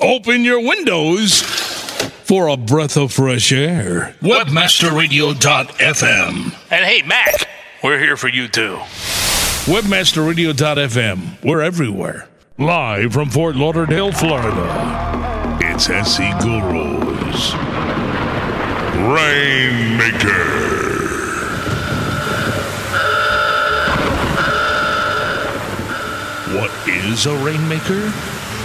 Open your windows for a breath of fresh air. Webmasterradio.fm. And hey, Mac, we're here for you too. Webmasterradio.fm. We're everywhere. Live from Fort Lauderdale, Florida. It's SC Gurus. Rainmaker. What is a rainmaker?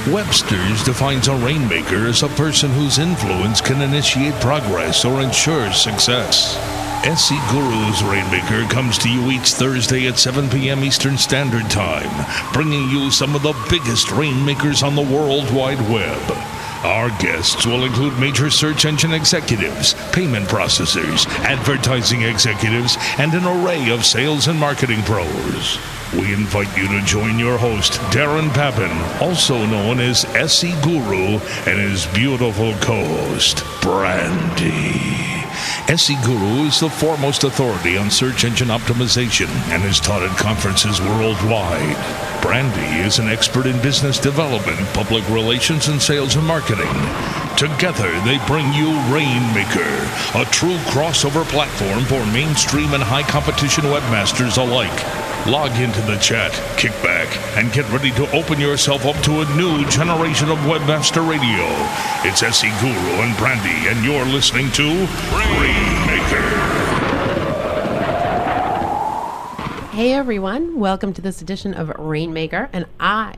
Webster's defines a rainmaker as a person whose influence can initiate progress or ensure success. SC Guru's Rainmaker comes to you each Thursday at 7 p.m. Eastern Standard Time, bringing you some of the biggest rainmakers on the World Wide Web. Our guests will include major search engine executives, payment processors, advertising executives, and an array of sales and marketing pros. We invite you to join your host, Darren Papin, also known as SC Guru, and his beautiful co host, Brandy. SC Guru is the foremost authority on search engine optimization and is taught at conferences worldwide. Brandy is an expert in business development, public relations, and sales and marketing. Together, they bring you Rainmaker, a true crossover platform for mainstream and high competition webmasters alike. Log into the chat, kick back, and get ready to open yourself up to a new generation of Webmaster Radio. It's SC Guru and Brandy, and you're listening to Rainmaker. Hey everyone, welcome to this edition of Rainmaker, and I,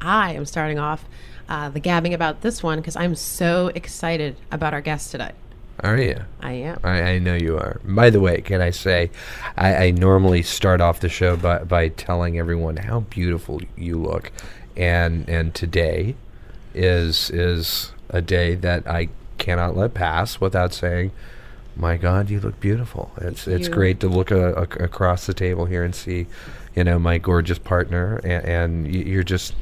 I am starting off uh, the gabbing about this one because I'm so excited about our guest today. Are you? I am. I, I know you are. By the way, can I say, I, I normally start off the show by, by telling everyone how beautiful you look, and and today is is a day that I cannot let pass without saying, my God, you look beautiful. It's it's you. great to look a, a, across the table here and see, you know, my gorgeous partner, and, and you're just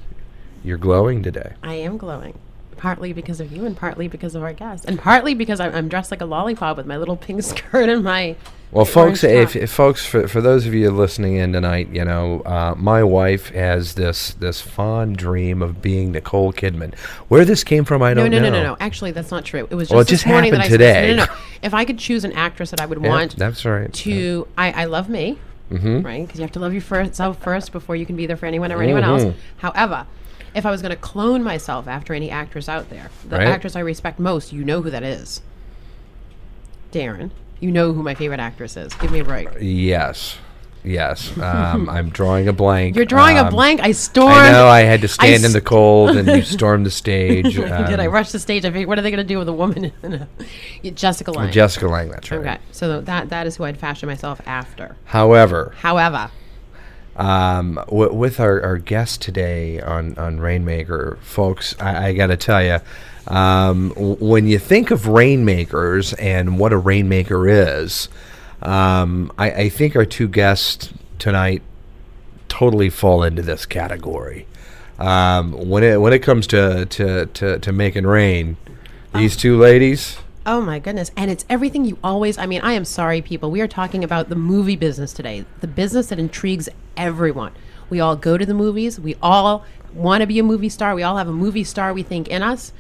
you're glowing today. I am glowing. Partly because of you, and partly because of our guests, and partly because I'm, I'm dressed like a lollipop with my little pink skirt and my. Well, folks, if, if folks, for, for those of you listening in tonight, you know, uh, my wife has this this fond dream of being Nicole Kidman. Where this came from, I no, don't no, know. no, no, no. No. Actually, that's not true. It was just Well, it this just morning that I happened said- today. No, no, no. If I could choose an actress that I would Yeah, want that's right. to, I, I love me, Mm-hmm. right? Because you have to love yourself first before you can be there for anyone or anyone else. Mhm. However, if I was going to clone myself after any actress out there, the Right. actress I respect most, you know who that is. Darren, you know who my favorite actress is. Give me a break. Yes, yes. Um, I'm drawing a blank. You're drawing a Um, blank. I stormed. I know. I had to stand in the cold, and you stormed the stage. I did. I rush the stage. I figured, what are they going to do with a woman? a- Jessica Lange. Jessica Lange. That's right. Okay, so that that is who I'd fashion myself after. However, However, Um, w- with our, our guest today on, on Rainmaker, folks, I, I got to tell you, um, w- when you think of rainmakers and what a rainmaker is, um, I, I think our two guests tonight totally fall into this category. Um, when it when it comes to to, to, to making rain, these two ladies, Oh my goodness. And it's everything you always I mean, I am sorry people. We are talking about the movie business today. The business that intrigues everyone. We all go to the movies. We all want to be a movie star. We all have a movie star we think in us.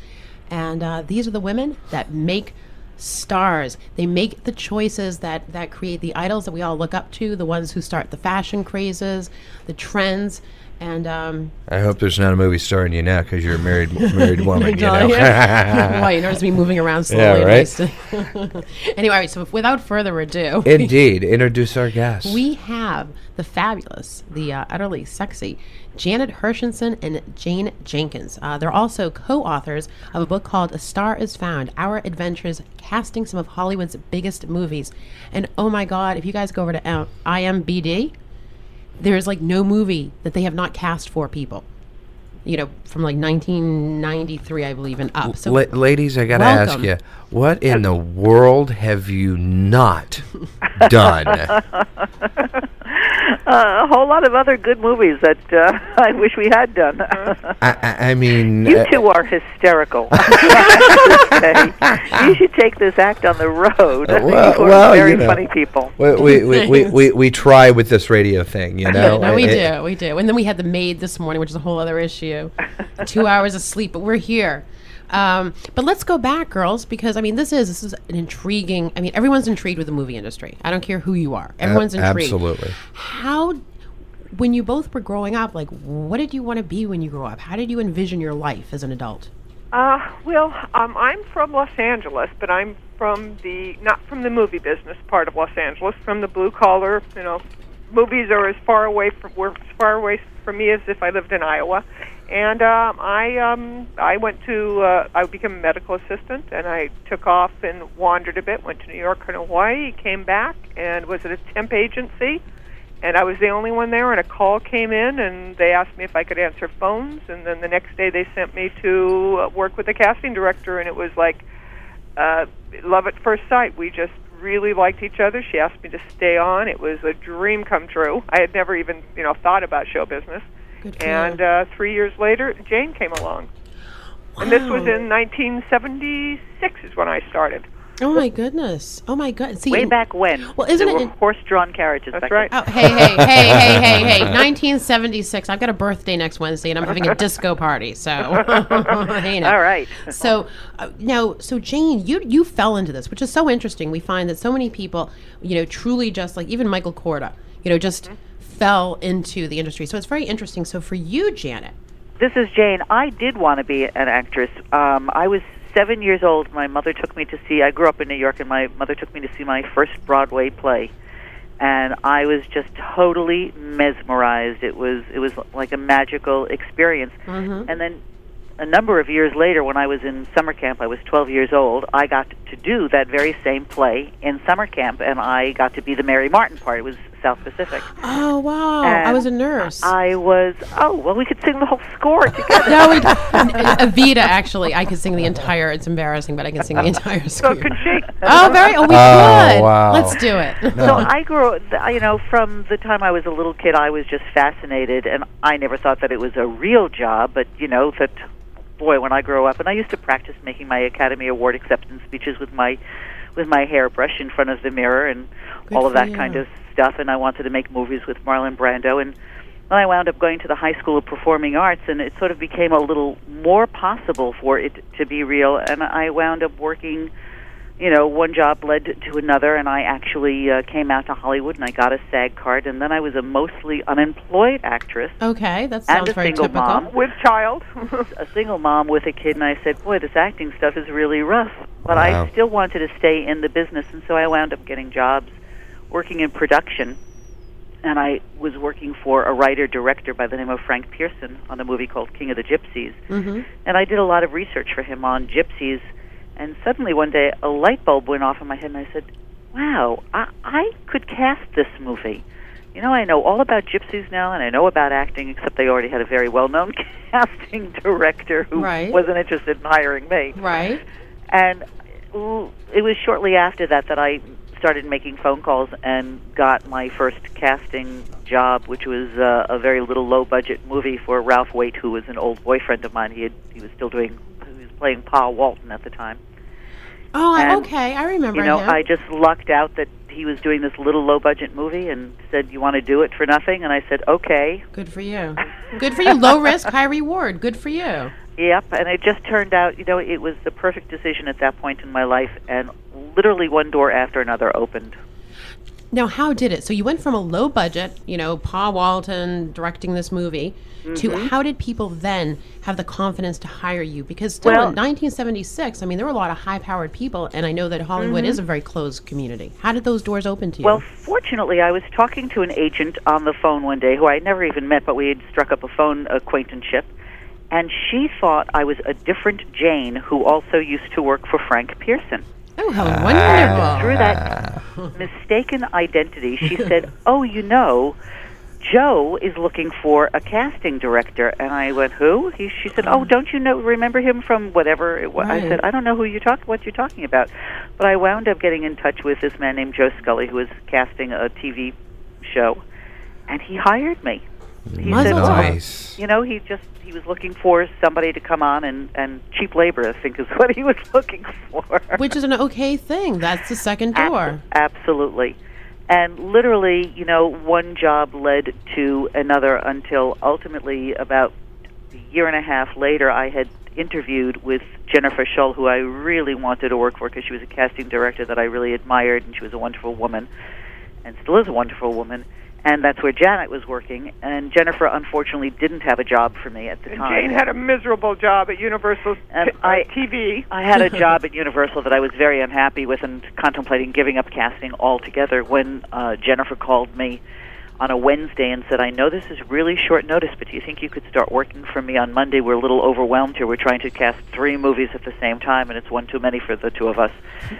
And uh, these are the women that make stars. They make the choices that that create the idols that we all look up to, the ones who start the fashion crazes, the trends. And um, I hope there's not a movie starring you now because you're a married married woman. you know? Why you notice me moving around slowly? Yeah, and right? anyway, right, so without further ado, Indeed, introduce our guest. we have the fabulous, the uh, utterly sexy Janet Hershenson and Jane Jenkins. Uh, they're also co-authors of a book called A Star Is Found: Our Adventures Casting Some of Hollywood's Biggest Movies. And oh my God, if you guys go over to uh, IMBD, there's like no movie that they have not cast for people. You know, from like 1993, I believe, and up. So La- ladies, I gotta ask you, what in the world have you not done? Uh, a whole lot of other good movies that uh, I wish we had done. I, I, I mean, you uh, two are hysterical. I have to say. you should take this act on the road. Uh, you well- are well, very you know. funny people. we, we, we, we, we, we try with this radio thing, you know. no, we I- I- do, we do. And then we had the maid this morning, which is a whole other issue. Two hours of sleep, but we're here. Um, but let's go back, girls, because I mean, this is this is an intriguing. I mean, everyone's intrigued with the movie industry. I don't care who you are. Everyone's intrigued. absolutely. How, when you both were growing up, like, what did you want to be when you grew up? How did you envision your life as an adult? Uh, well, um, I'm from Los Angeles, but I'm from the not from the movie business part of Los Angeles, from the blue collar. You know, movies are as far away from were as far away from me as if I lived in Iowa. And um, I um, I went to uh, I became a medical assistant, and I took off and wandered a bit. Went to New York and Hawaii, came back, and was at a temp agency and I was the only one there. And a call came in, and they asked me if I could answer phones. And then the next day, they sent me to uh, work with the casting director, and it was like uh, love at first sight. We just really liked each other. She asked me to stay on. It was a dream come true. I had never even you know thought about show business. Good for And uh, three years later, Jane came along. And this was in 1976 is when I started. Oh my goodness! Oh my god! See, Way back when. Well, isn't there it were horse-drawn carriages That's back right. then. Oh, hey, hey, hey, hey, hey, hey! 1976. I've got a birthday next Wednesday, and I'm having a disco party. So, hey now. All right. So uh, now, so Jane, you you fell into this, which is so interesting. We find that so many people, you know, truly just like even Michael Corda, you know, just fell into the industry. So it's very interesting. So for you, Janet, This is Jane. I did want to be an actress. Um, I was seven years old. My mother took me to see. I grew up in New York, and my mother took me to see my first Broadway play, and I was just totally mesmerized. It was it was like a magical experience. And then a number of years later, when I was in summer camp, I was 12 years old. I got to do that very same play in summer camp, and I got to be the Mary Martin part. It was South Pacific. oh wow, I was a nurse. I was. Oh well, we could sing the whole score together. no, we, Evita actually, I could sing the entire. It's embarrassing, but I can sing the entire. So score. could she? Oh, very. Oh, we Oh, could. wow. Let's do it. So I grew, you know, from the time I was a little kid, I was just fascinated, and I never thought that it was a real job. But you know that, boy, when I grow up, and I used to practice making my Academy Award acceptance speeches with my, with my hairbrush in front of the mirror and Good all of that you. kind of stuff. And I wanted to make movies with Marlon Brando, and then I wound up going to the High School of Performing Arts, and it sort of became a little more possible for it to be real. And I wound up working you know, one job led to another, and I actually uh, came out to Hollywood and I got a SAG card, and then I was a mostly unemployed actress, Okay, that sounds and a very single typical. mom. With child. a single mom with a kid, and I said, "Boy, this acting stuff is really rough." But Wow. I still wanted to stay in the business, and so I wound up getting jobs working in production. And I was working for a writer director by the name of Frank Pierson on a movie called King of the Gypsies. hmm And I did a lot of research for him on gypsies. And suddenly one day a light bulb went off in my head, and I said, "Wow, I, I could cast this movie." You know, I know all about gypsies now, and I know about acting, except they already had a very well-known casting director who Right. wasn't interested in hiring me. Right. And it was shortly after that that I started making phone calls and got my first casting job, which was uh, a very little low-budget movie for Ralph Waite, who was an old boyfriend of mine. He had, he was still doing he was playing Pa Walton at the time. Oh, And, okay. I remember You know, him. I just lucked out that he was doing this little low-budget movie and said, "You want to do it for nothing?" And I said, "Okay." Good for you. Good for you. Low risk, high reward. Good for you. Yep, and it just turned out, you know, it was the perfect decision at that point in my life, and literally one door after another opened. Now, how did it? So you went from a low budget, you know, Pa Walton directing this movie, to Mm-hmm. how did people then have the confidence to hire you? Because still Well- in 1976, I mean, there were a lot of high-powered people, and I know that Hollywood is a very closed community. How did those doors open to you? Mm-hmm. Well, fortunately, I was talking to an agent on the phone one day who I never even met, but we had struck up a phone acquaintanceship. And she thought I was a different Jane who also used to work for Frank Pierson. oh, how ah. And wonderful! through that mistaken identity, she said, Oh, you know, Joe is looking for a casting director. And I went, Who? He, she said, Oh, don't you know, remember him from whatever it was? I said, I don't know who you talk, what you're talking about. But I wound up getting in touch with this man named Joe Scully, who was casting a TV show. And he hired me. He Muzzle "Oh, Nice. you know, he just he was looking for somebody to come on and and cheap labor. I think is what he was looking for. Which is an okay thing. That's the second Ab- door. absolutely. And literally, you know, one job led to another until ultimately, about a year and a half later, I had interviewed with Jennifer Shull, who I really wanted to work for because she was a casting director that I really admired, and she was a wonderful woman, and still is a wonderful woman. And that's where Janet was working. And Jennifer, unfortunately, didn't have a job for me at the And time. Jane had a miserable job at Universal And t- uh, I- TV. I had a job at Universal that I was very unhappy with and contemplating giving up casting altogether when uh, Jennifer called me on a Wednesday and said, I know this is really short notice, but do you think you could start working for me on Monday? We're a little overwhelmed here. We're trying to cast three movies at the same time, and it's one too many for the two of us.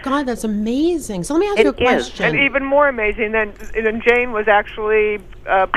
God, that's amazing. So let me ask It you a is. question. And even more amazing than than Jane was actually. Uh,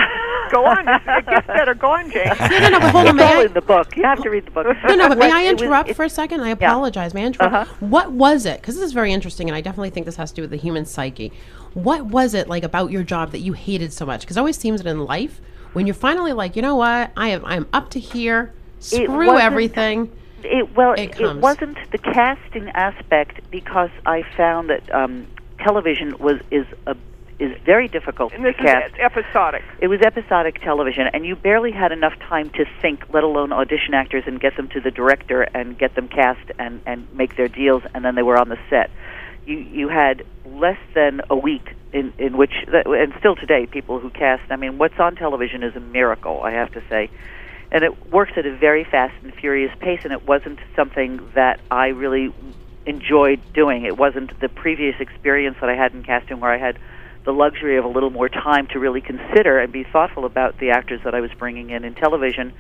go on, it gets better. Go on, Jane. no, no, no, but hold on. It's all I, in the book. You have to read the book. no, no, but may I It was- interrupt for a second? I apologize. May I interrupt? Uh-huh. What was it? Because this is very interesting, and I definitely think this has to do with the human psyche. What was it like about your job that you hated so much? Because it always seems that in life, when you're finally like, you know what, I am, I'm up to here. Screw wasn't- everything. It, well, It it, wasn't the casting aspect because I found that um, television was is a is very difficult And this to cast. is episodic. It was episodic television, and you barely had enough time to think, let alone audition actors and get them to the director and get them cast and and make their deals, and then they were on the set. You you had less than a week in in which, and still today, people who cast. I mean, what's on television is a miracle, I have to say, and it works at a very fast and furious pace. And it wasn't something that I really enjoyed doing. It wasn't the previous experience that I had in casting where I had the luxury of a little more time to really consider and be thoughtful about the actors that I was bringing in in television.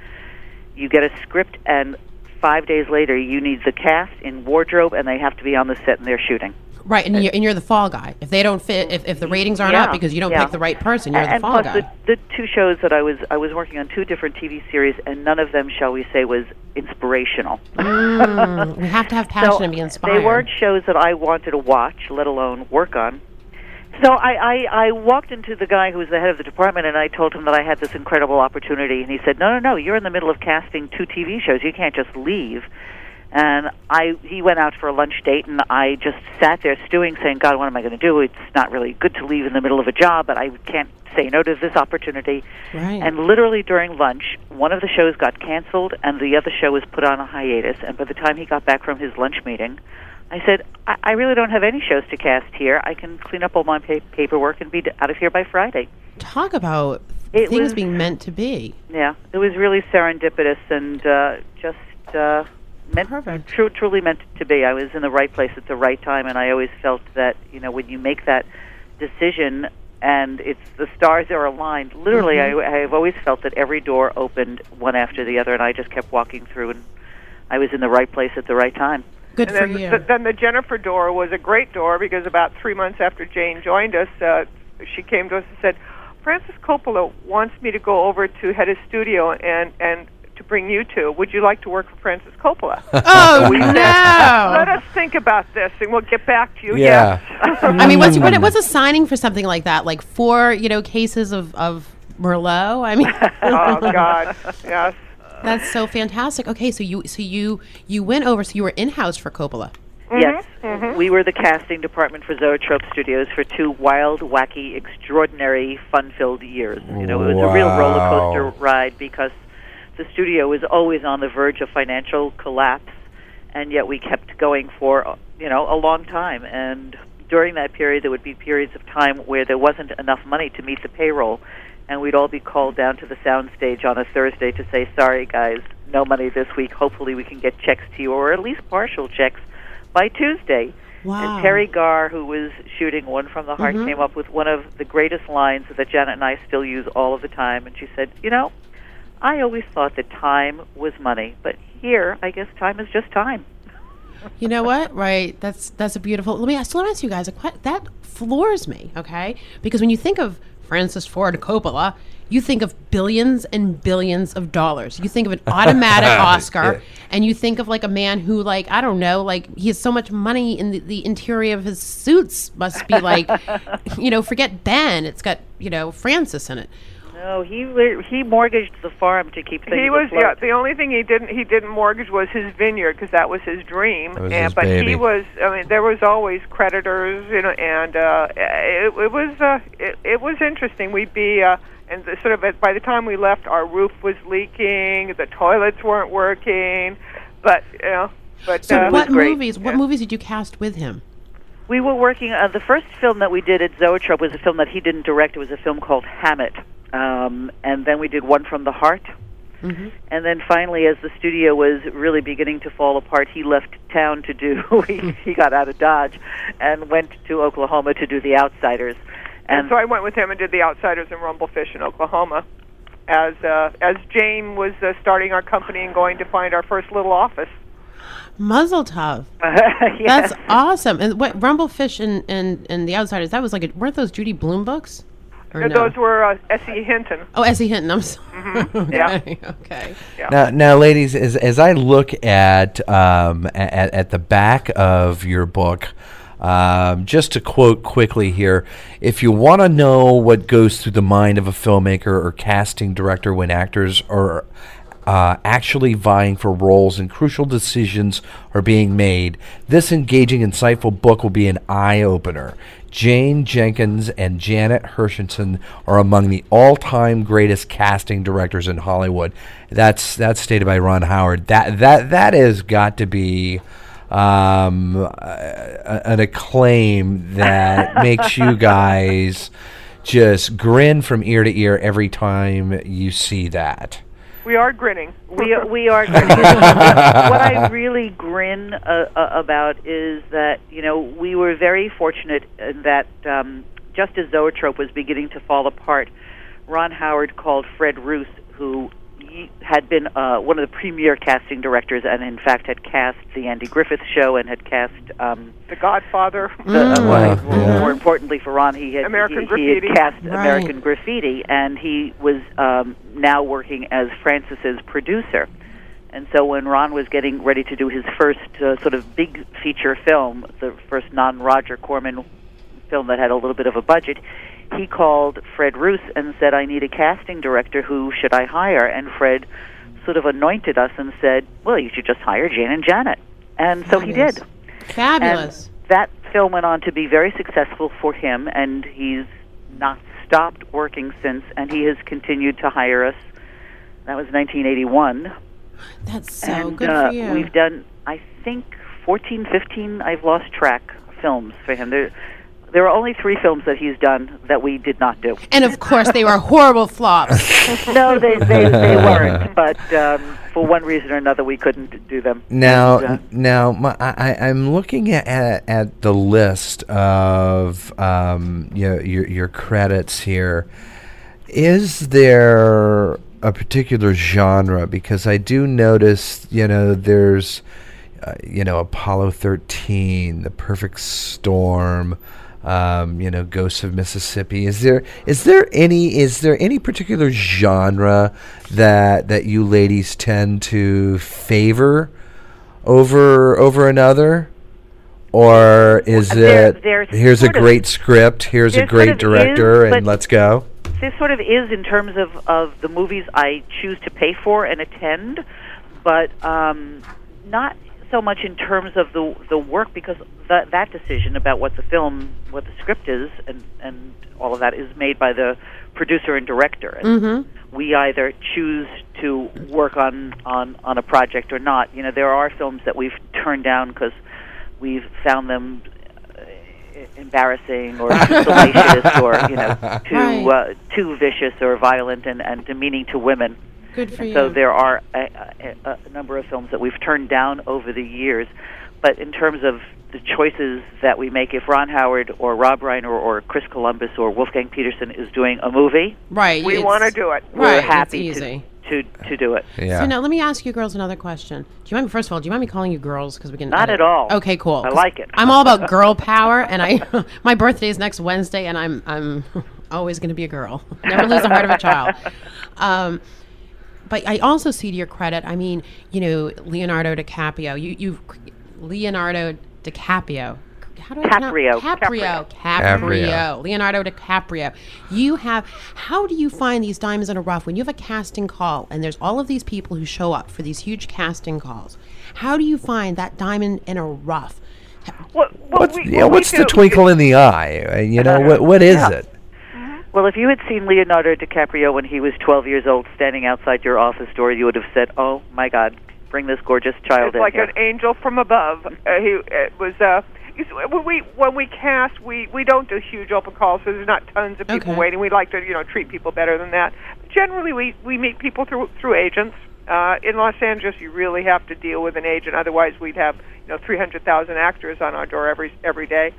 You get a script, and five days later, you need the cast in wardrobe, and they have to be on the set and they're shooting. Right, and you're, and you're the fall guy. If they don't fit, if, if the ratings aren't up because you don't yeah. pick the right person, you're and, the and fall plus guy. The, the two shows that I was I was working on two different TV series, and none of them, shall we say, was inspirational. Mm, we have to have passion So and be inspired. They weren't shows that I wanted to watch, let alone work on. So I, I, I walked into the guy who was the head of the department, and I told him that I had this incredible opportunity, and he said, "No, no, no, you're in the middle of casting two TV shows. You can't just leave." And I, he went out for a lunch date, and I just sat there stewing, saying, "God, what am I going to do? It's not really good to leave in the middle of a job, but I can't say no to this opportunity." Right. And literally during lunch, one of the shows got canceled, and the other show was put on a hiatus. And by the time he got back from his lunch meeting, I said, I, I really don't have any shows to cast here. I can clean up all my pa- paperwork and be d- out of here by Friday. Talk about It things was- being meant to be. Yeah, it was really serendipitous and uh, just uh, meant Perfect. Tru- truly meant to be. I was in the right place at the right time, and I always felt that you know when you make that decision and it's the stars are aligned. Literally, Mm-hmm. I, I've always felt that every door opened one after the other, and I just kept walking through, and I was in the right place at the right time. Good And for then, you. th- then the Jennifer door was a great door because about three months after Jane joined us, uh, she came to us and said, "Francis Coppola wants me to go over to head his studio and and to bring you two. Would you like to work for Francis Coppola?" oh Let no! us think about this, and we'll get back to you. Yeah. Yes. I mean, what's what, what's a signing for something like that? Like four, you know, cases of of Merlot. I mean, oh God, yes. That's so fantastic. Okay, so you so you you went over. So you were in house for Coppola. Yes, mm-hmm. Mm-hmm. we were the casting department for Zoetrope Studios for two wild, wacky, extraordinary, fun-filled years. You know, it was a real roller coaster ride because the studio was always on the verge of financial collapse, and yet we kept going for you know a long time. And during that period, there would be periods of time where there wasn't enough money to meet the payroll, and we'd all be called down to the soundstage on a Thursday to say, "Sorry, guys, no money this week. Hopefully, we can get checks to you, or at least partial checks." by Tuesday. Wow. And Teri Garr, who was shooting One from the Heart, Mhm. came up with one of the greatest lines that Janet and I still use all of the time. And she said, You know, I always thought that time was money, but here, I guess time is just time. You know what? Right. That's that's a beautiful. Let me ask. Let me ask you guys a question. That floors me. Okay, because when you think of Francis Ford Coppola, you think of billions and billions of dollars. You think of an automatic Oscar, Yeah. and you think of like a man who, like, I don't know, like he has so much money in the, the interior of his suits must be like, you know, forget Ben. It's got you know Francis in it. No, he li- he mortgaged the farm to keep things He was afloat. yeah. The only thing he didn't he didn't mortgage was his vineyard because that was his dream. That was and his but baby. he was I mean there was always creditors you know and uh, it, it was uh, it, it was interesting. We'd be uh, and the, sort of at- by the time we left, our roof was leaking, the toilets weren't working. but you know, but So uh, what great. movies? What movies did you cast with him? We were working. Uh, the first film that we did at Zoetrope was a film that he didn't direct. It was a film called Hammett, um, and then we did one from the heart. Mhm. And then finally, as the studio was really beginning to fall apart, he left town to do. he, he got out of Dodge and went to Oklahoma to do The Outsiders. and so I went with him and did the Outsiders and Rumblefish in Oklahoma, as uh, as Jane was uh, starting our company and going to find our first little office. Mazel Tov. yes. That's awesome. And what Rumblefish and, and, and The Outsiders, that was like, a, weren't those Judy Blume books? Or And no? Those were uh, S.E. Hinton. oh, S.E. Hinton. I'm sorry. Yeah. okay. okay. Now, now, ladies, as, as I look at, um, at at the back of your book, um, just to quote quickly here, if you want to know what goes through the mind of a filmmaker or casting director when actors are uh, actually vying for roles and crucial decisions are being made, this engaging, insightful book will be an eye opener. Jane Jenkins and Janet Hershenson are among the all-time greatest casting directors in Hollywood. That's that's stated by Ron Howard. That that that has got to be um, a- an acclaim that makes you guys just grin from ear to ear every time you see that. We are grinning. we we are. Grinning. what I really grin uh, uh, about is that you know we were very fortunate that um, just as Zoetrope was beginning to fall apart, Ron Howard called Fred Roos, who y- had been uh, one of the premier casting directors, and in fact had cast the Andy Griffith Show and had cast. Um, The Godfather. the, uh, well, Mm. Yeah. More importantly for Ron, he had American he, Graffiti. he had cast Right. American Graffiti, and he was um, now working as Francis's producer. And so when Ron was getting ready to do his first uh, sort of big feature film, the first non-Roger Corman film that had a little bit of a budget, he called Fred Roos and said, "I need a casting director. Who should I hire?" And Fred sort of anointed us and said, "Well, you should just hire Jane and Janet." And so he did. Fabulous. And that film went on to be very successful for him, and he's not stopped working since, and he has continued to hire us. That was 1981. That's so and good uh, for you. we've done, I think, 14, 15, I've lost track, films for him. There, there are only three films that he's done that we did not do. and of course, they were horrible flops. no, they, they, they weren't, but um, for one reason or another, we couldn't do them. Now, And, uh, now, my, I, I'm looking at, at, at the list of um, your, your your credits here. Is there a particular genre? Because I do notice, you know, there's, uh, you know, Apollo 13, The Perfect Storm. Um, you know, Ghosts of Mississippi. Is there is there any is there any particular genre that that you ladies tend to favor over over another? Or is There- it here's a great script, here's a there sort great of is, director, and let's go? This sort of is in terms of, of the movies I choose to pay for and attend, but um, not so much in terms of the the work because that that decision about what the film, what the script is, and and all of that is made by the producer and director. And mm-hmm. we either choose to work on on on a project or not. You know, there are films that we've turned down because we've found them uh, embarrassing or too salacious or you know too Right. uh, too vicious or violent and, and demeaning to women. Good for And you. so there are a, a, a number of films that we've turned down over the years. But in terms of the choices that we make, if Ron Howard or Rob Reiner or Chris Columbus or Wolfgang Petersen is doing a movie, right. We want to do it. we're Right, it's happy easy. to, to to do it. Yeah. So now let me ask you girls another question. Do you mind? First of all, do you mind me calling you girls because we can? Not edit- at all. Okay, cool. I like it. I'm all about girl power, and I my birthday is next Wednesday, and I'm I'm always going to be a girl. Never lose the heart of a child. Um, but I also see to your credit. I mean, you know, Leonardo DiCaprio. You you Leonardo DiCaprio. How do I Caprio. Caprio. Caprio. Caprio. Leonardo DiCaprio. You have. How do you find these diamonds in a rough when you have a casting call and there's all of these people who show up for these huge casting calls? How do you find that diamond in a rough? What, what What's, we, yeah, what we what's the twinkle in the eye? Uh, You know, what what is Yeah. it? Well, if you had seen Leonardo DiCaprio when he was 12 years old standing outside your office door, you would have said, "Oh my God, bring this gorgeous child in it's in like here. an angel from above. Uh, he it was. Uh, when we when we cast, we we don't do huge open calls, so there's not tons of people Okay. waiting. We like to you know treat people better than that. Generally, we we meet people through through agents. Uh, in Los Angeles, you really have to deal with an agent. Otherwise, we'd have you know 300,000 actors on our door every every day.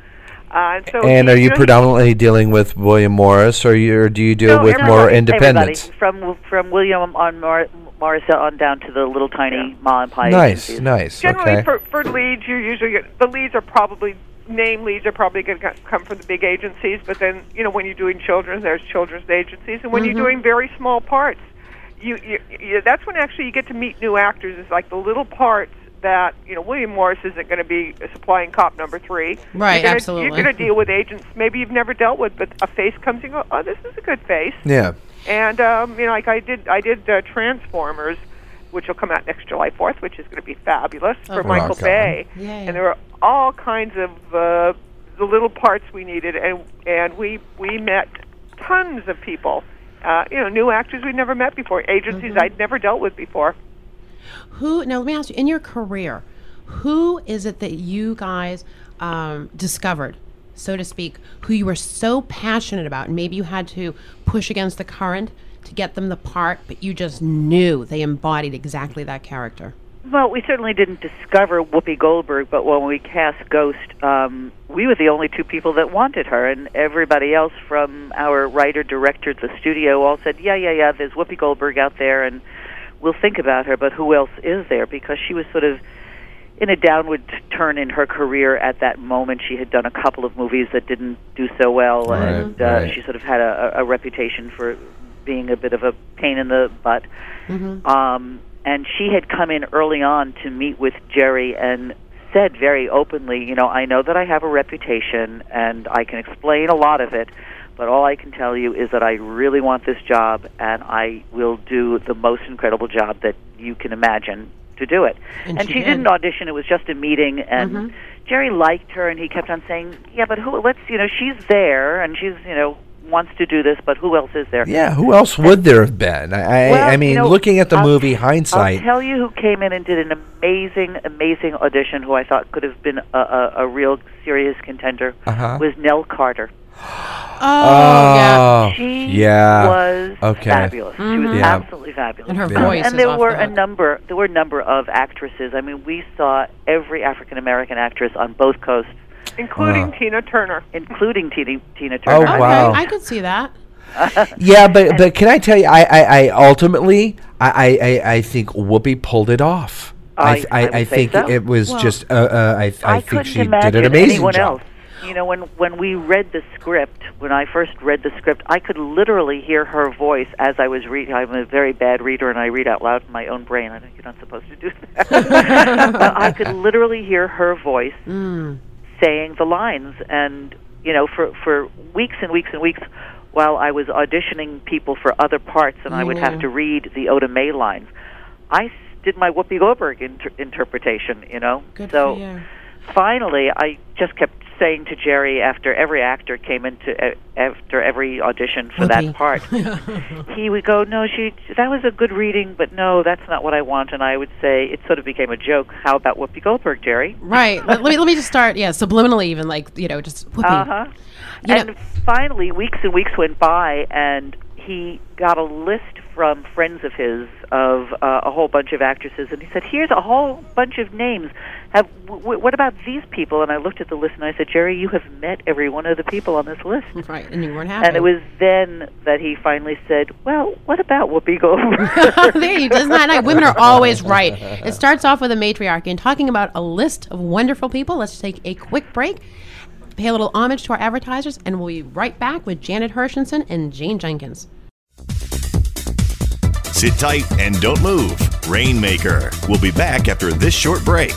Uh, and so And are you predominantly dealing with William Morris, or, you, or do you deal No, with more Everybody, independents? from from William on Mar- Marissa on down to the little tiny ma and pie Nice, agencies. nice. Generally, Okay. for for leads, you usually get, the leads are probably name leads are probably going to come from the big agencies. But then, you know, when you're doing children, there's children's agencies, and when you're doing very small parts, you, you, you that's when actually you get to meet new actors. It's like the little parts that you know William Morris isn't going to be supplying cop number three. Right, You're gonna, absolutely. You're going to deal with agents maybe you've never dealt with, but a face comes and you go, oh, this is a good face. yeah. And um, you know, like I did, I did uh, Transformers, which will come out next July Fourth, which is going to be fabulous for Oh, Michael rock on. Bay. Yay. And there were all kinds of uh, the little parts we needed, and and we we met tons of people. Uh, you know, new actors we'd never met before, agencies I'd never dealt with before. Who now? Let me ask you. In your career, who is it that you guys um, discovered, so to speak, who you were so passionate about, and maybe you had to push against the current to get them the part, but you just knew they embodied exactly that character. Well, we certainly didn't discover Whoopi Goldberg, but when we cast Ghost, um, we were the only two people that wanted her, and everybody else from our writer, director, the studio all said, "Yeah, yeah, yeah. There's Whoopi Goldberg out there, and we'll think about her." But who else is there? Because she was sort of in a downward turn in her career at that moment. She had done a couple of movies that didn't do so well, Right, and uh, right. she sort of had a, a a reputation for being a bit of a pain in the butt. Um, and she had come in early on to meet with Jerry and said very openly, you know, I know that I have a reputation and I can explain a lot of it, but all I can tell you is that I really want this job and I will do the most incredible job that you can imagine to do it. And And, she she, did. didn't audition, it was just a meeting and Jerry liked her and he kept on saying, "Yeah, but who let's, you know, she's there and she's, you know, wants to do this, but who else is there?" Yeah, who else would there have been? I, I, Well, I mean, you know, looking at the I'll- movie hindsight I'll tell you who came in and did an amazing, amazing audition. Who I thought could have been a, a, a real serious contender Uh-huh. was Nell Carter. Oh, yeah. She yeah. was Okay. fabulous. She was Yeah. absolutely fabulous. And her Yeah. voice and is there off were the a hook. number. There were a number of actresses. I mean, we saw every African American actress on both coasts, including Wow. Tina Turner. including Tina, Tina Oh, Turner. Okay, wow. I could see that. Yeah, but but can I tell you? I I, I ultimately I, I I I think Whoopi pulled it off. I- th- I I think so. it was Well- just. Uh, uh, I I, I think she imagine did an amazing anyone job. else. You know, when when we read the script, when I first read the script, I could literally hear her voice as I was reading. I'm a very bad reader, and I read out loud in my own brain. I think you're not supposed to do that. but I could literally hear her voice hmm. saying the lines, and you know, for for weeks and weeks and weeks, while I was auditioning people for other parts, and I would have to read the Oda Mae lines. I did my Whoopi Goldberg inter- interpretation, you know. Good so finally, I just kept saying to Jerry after every actor came into uh, after every audition for Whoopi. that part, he would go, "No, she that was a good reading, but no, that's not what I want." And I would say it sort of became a joke. How about Whoopi Goldberg, Jerry? Right. let, let me let me just start. Yeah, subliminally, even like you know, just whoopee. Uh huh. And know- finally, weeks and weeks went by, and he got a list from friends of his of uh, a whole bunch of actresses, and he said, "Here's a whole bunch of names. Have w- w- what about these people?" And I looked at the list and I said, "Jerry, you have met every one of the people on this list." Right, and you weren't happy. And it was then that he finally said, "Well, what about Whoopi Goldberg?" there you doesn't that night. Women are always right. It starts off with a matriarchy and talking about a list of wonderful people. Let's take a quick break, pay a little homage to our advertisers, and we'll be right back with Janet Hershenson and Jane Jenkins. Sit tight and don't move. Rainmaker. We'll be back after this short break.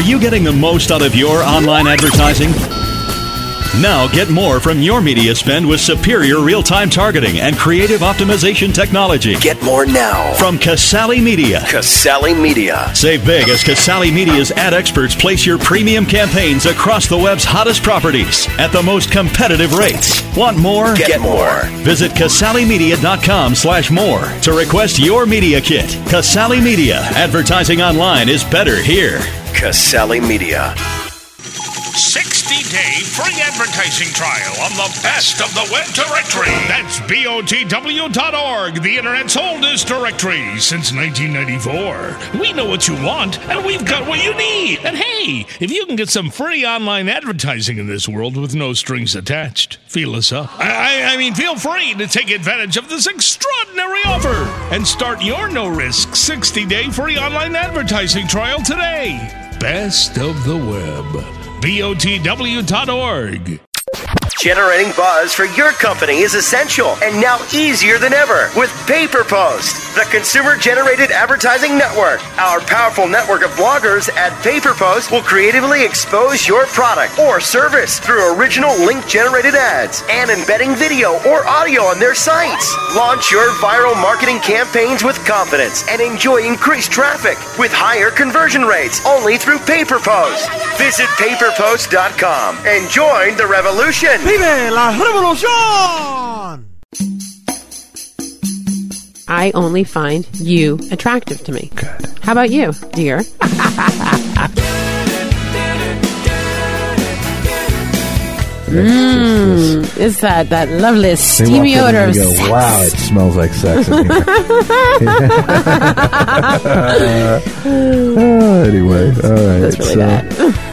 Are you getting the most out of your online advertising? Now get more from your media spend with superior real time targeting and creative optimization technology. Get more now From Casale Media. Casale Media. Save big as Casale Media's ad experts place your premium campaigns across the web's hottest properties at the most competitive rates. Want more? Get more. Visit CasaleMedia.com slash more to request your media kit. Casale Media. Advertising online is better here. Casale Media. 60 day free advertising trial on the best of the web directory. That's BOTW.org, the internet's oldest directory since 1994. We know what you want, and we've got what you need. And hey, if you can get some free online advertising in this world with no strings attached, feel us up. I, I, I mean, feel free to take advantage of this extraordinary offer and start your no risk 60 day free online advertising trial today. Best of the web. BOTW.org. Generating buzz for your company is essential and now easier than ever with PayPerPost, the consumer generated advertising network. Our powerful network of bloggers at PayPerPost will creatively expose your product or service through original link generated ads and embedding video or audio on their sites. Launch your viral marketing campaigns with confidence and enjoy increased traffic with higher conversion rates only through PayPerPost. Visit payperpost.com and join the revolution. ¡Vive la revolución! I only find you attractive to me. Good. How about you, dear? Mmm, it's that that lovely steamy odor of go, sex. Wow, it smells like sex in here. Oh, anyway, all right. That's really so, bad.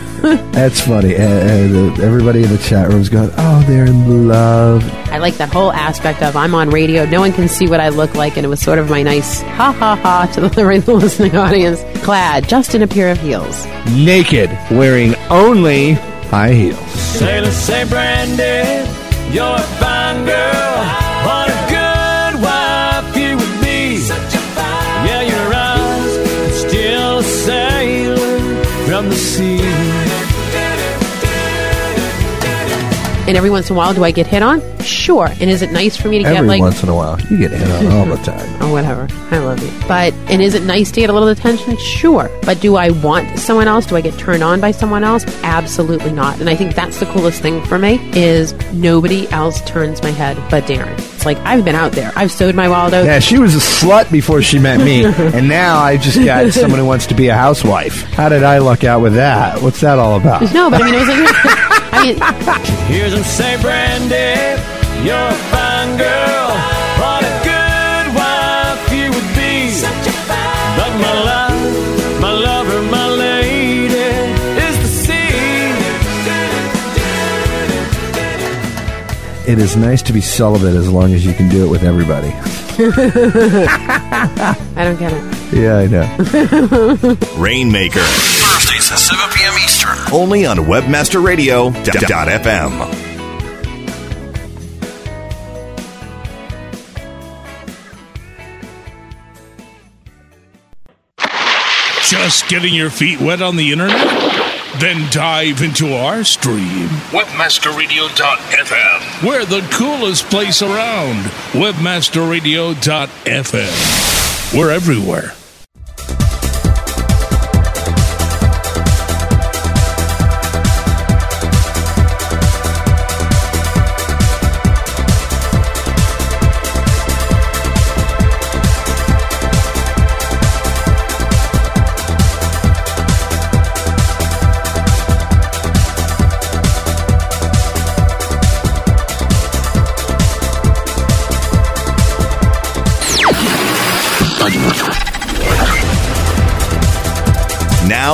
That's funny. And, and, uh, everybody in the chat room's going, "Oh, they're in love." I like that whole aspect of I'm on radio, no one can see what I look like, and it was sort of my nice ha ha ha to the, the listening audience. Clad just in a pair of heels. Naked, wearing only high heels. Sailor say, Brandy, you're And every once in a while, do I get hit on? Sure. And is it nice for me to get Every like once in a while, you get hit on all the time. or oh, whatever? I love you. But and is it nice to get a little attention? Sure. But do I want someone else? Do I get turned on by someone else? Absolutely not. And I think that's the coolest thing for me is nobody else turns my head but Darren. It's like I've been out there. I've sowed my wild oats. Yeah, she was a slut before she met me, and now I just got someone who wants to be a housewife. How did I luck out with that? What's that all about? No, but I mean, it was like, Here's him say, Brandy, you're a fine girl. What a good wife you would be. But my love, my lover, my lady is the sea. It is nice to be celibate as long as you can do it with everybody. I don't get it. Yeah, I know. Rainmaker. Only on WebmasterRadio.fm. Just getting your feet wet on the internet? Then dive into our stream. WebmasterRadio.fm. We're the coolest place around. WebmasterRadio.fm. We're everywhere.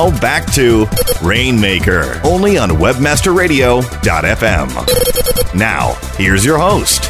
Now back to Rainmaker. Only on WebmasterRadio.fm. Now, here's your host.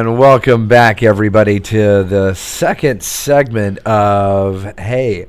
And welcome back, everybody, to the second segment of Hey,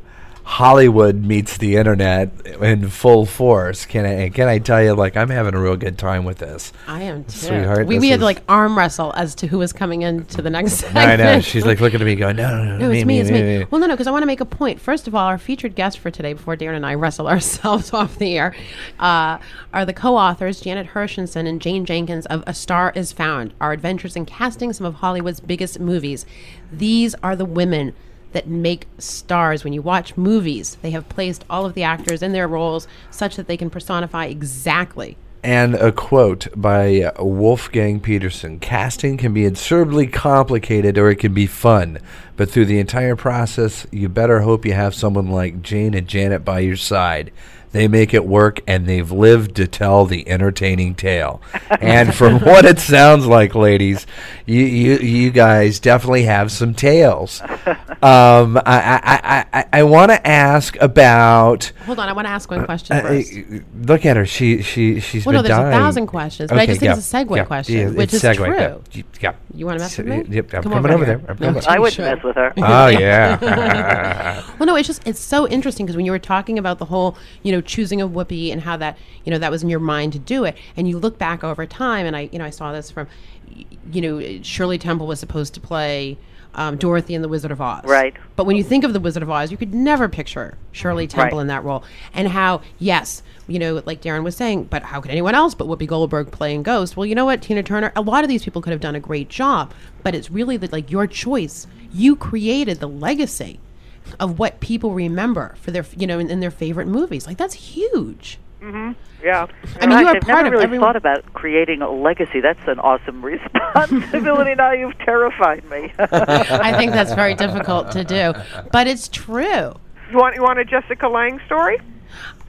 Hollywood meets the internet in full force. Can I can I tell you, like I'm having a real good time with this. I am too. Sweetheart, we, we had to like arm wrestle as to who was coming into the next segment. I know. She's like looking at me, going, "No, no, no, No, me, it's me, me, it's me, me. me." Well, no, no, because I want to make a point. First of all, our featured guest for today, before Darren and I wrestle ourselves off the air, uh, are the co-authors Janet Hirshenson and Jane Jenkins of A Star Is Found: Our Adventures in Casting Some of Hollywood's Biggest Movies. These are the women that make stars. When you watch movies, they have placed all of the actors in their roles such that they can personify exactly And a quote by Wolfgang Petersen Casting can be absurdly complicated or it can be fun, but through the entire process, you better hope you have someone like Jane and Janet by your side. They make it work and they've lived to tell the entertaining tale. and from what it sounds like, ladies, you, you, you guys definitely have some tales. Um, I, I, I, I, I want to ask about. Hold on, I want to ask one question Uh, first. uh, look at her. She she she's Well, been no, there's a thousand questions, but I just think yeah, it's a segue yeah, question, yeah, which it's is segue, true. Yeah, yeah. You want to mess with me? Yep, I'm Come coming over here. there. I'm No, coming. I wouldn't should. mess with her. Oh yeah. well, no, it's just it's so interesting because when you were talking about the whole, you know, choosing a Whoopi and how that, you know, that was in your mind to do it, and you look back over time, and I, you know, I saw this from, you know, Shirley Temple was supposed to play. Um, Dorothy in The Wizard of Oz. Right. But when you think of The Wizard of Oz, you could never picture Shirley Temple Right. in that role. And how, yes, you know, like Darren was saying, but how could anyone else but Whoopi Goldberg playing Ghost? Well, you know what, Tina Turner, a lot of these people could have done a great job, but it's really the, like your choice. You created the legacy of what people remember for their, you know, in, in their favorite movies. Like that's huge. hmm Yeah. I mean, you are I've part never of really everyone- thought about creating a legacy. That's an awesome responsibility. now you've terrified me. I think that's very difficult to do, but it's true. You want you want a Jessica Lange story?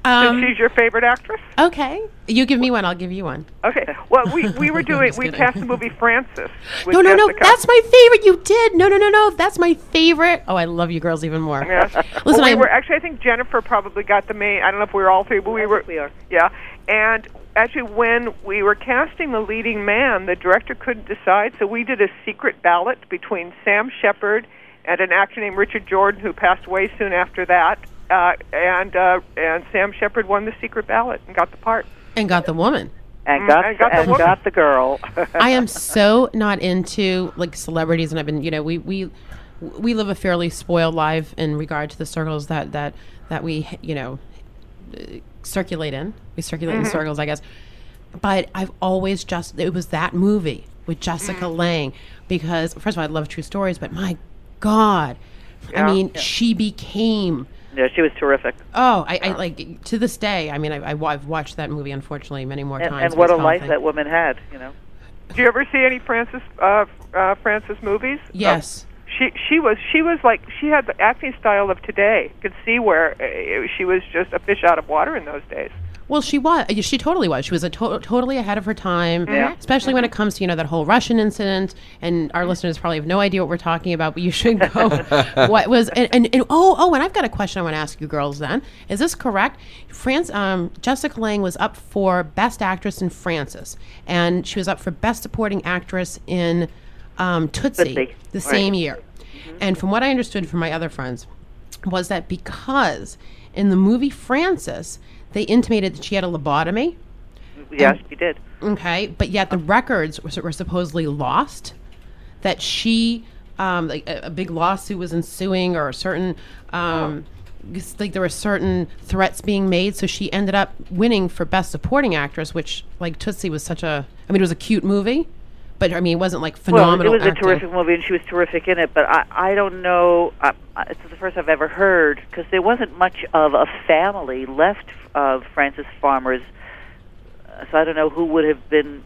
Um, Since she's your favorite actress. Okay, you give me one, I'll give you one. Okay. Well, we we were doing we kidding. cast the movie Frances. with No, no, no. That's my favorite. You did. No, no, no, no. That's my favorite. Oh, I love you girls even more. Yes. Listen, well, we I were actually. I think Jennifer probably got the main. I don't know if we were all three, but we were. we are. Yeah. And actually, when we were casting the leading man, the director couldn't decide, so we did a secret ballot between Sam Shepard and an actor named Richard Jordan, who passed away soon after that. Uh, and uh, and Sam Shepard won the secret ballot and got the part. and got the woman. and Mm, got, I got the and woman. got the girl. I am so not into like celebrities, and I've been, you know, we we we live a fairly spoiled life in regard to the circles that that that we, you know, uh, circulate in. We circulate in circles, I guess. But I've always just it was that movie with Jessica Lange because first of all, I love true stories, but my God, Yeah. I mean, she became. Yeah, she was terrific. Oh, I, I like to this day. I mean, I, I, have watched that movie unfortunately many more And, times. and what a life Healthy. that woman had, you know. Did you ever see any Frances uh, uh, Frances movies? Yes. She she was she was like she had the acting style of today. You could see where uh, she was just a fish out of water in those days. Well, she was. She totally was. She was a to- totally ahead of her time. Yeah. Especially when it comes to you know that whole Russian incident, and our listeners probably have no idea what we're talking about, but you should go. what was and, and, and oh oh, and I've got a question I want to ask you girls. Then is this correct? France, um, Jessica Lange was up for Best Actress in Frances, and she was up for Best Supporting Actress in um, Tootsie, Tootsie, the right. same year. And from what I understood from my other friends, was that because in the movie Frances, they intimated that she had a lobotomy. Yes, she did. Okay, but yet the records were, were supposedly lost. That she, um, like a, a big lawsuit was ensuing, or a certain, um, s- like there were certain threats being made. So she ended up winning for best supporting actress, which like Tootsie was such a. I mean, it was a cute movie, but I mean, it wasn't like phenomenal. Well, it was acting. a terrific movie, and she was terrific in it. But I, I don't know. I, I- it's the first I've ever heard because there wasn't much of a family left of Frances Farmer's. Uh, So I don't know who would have been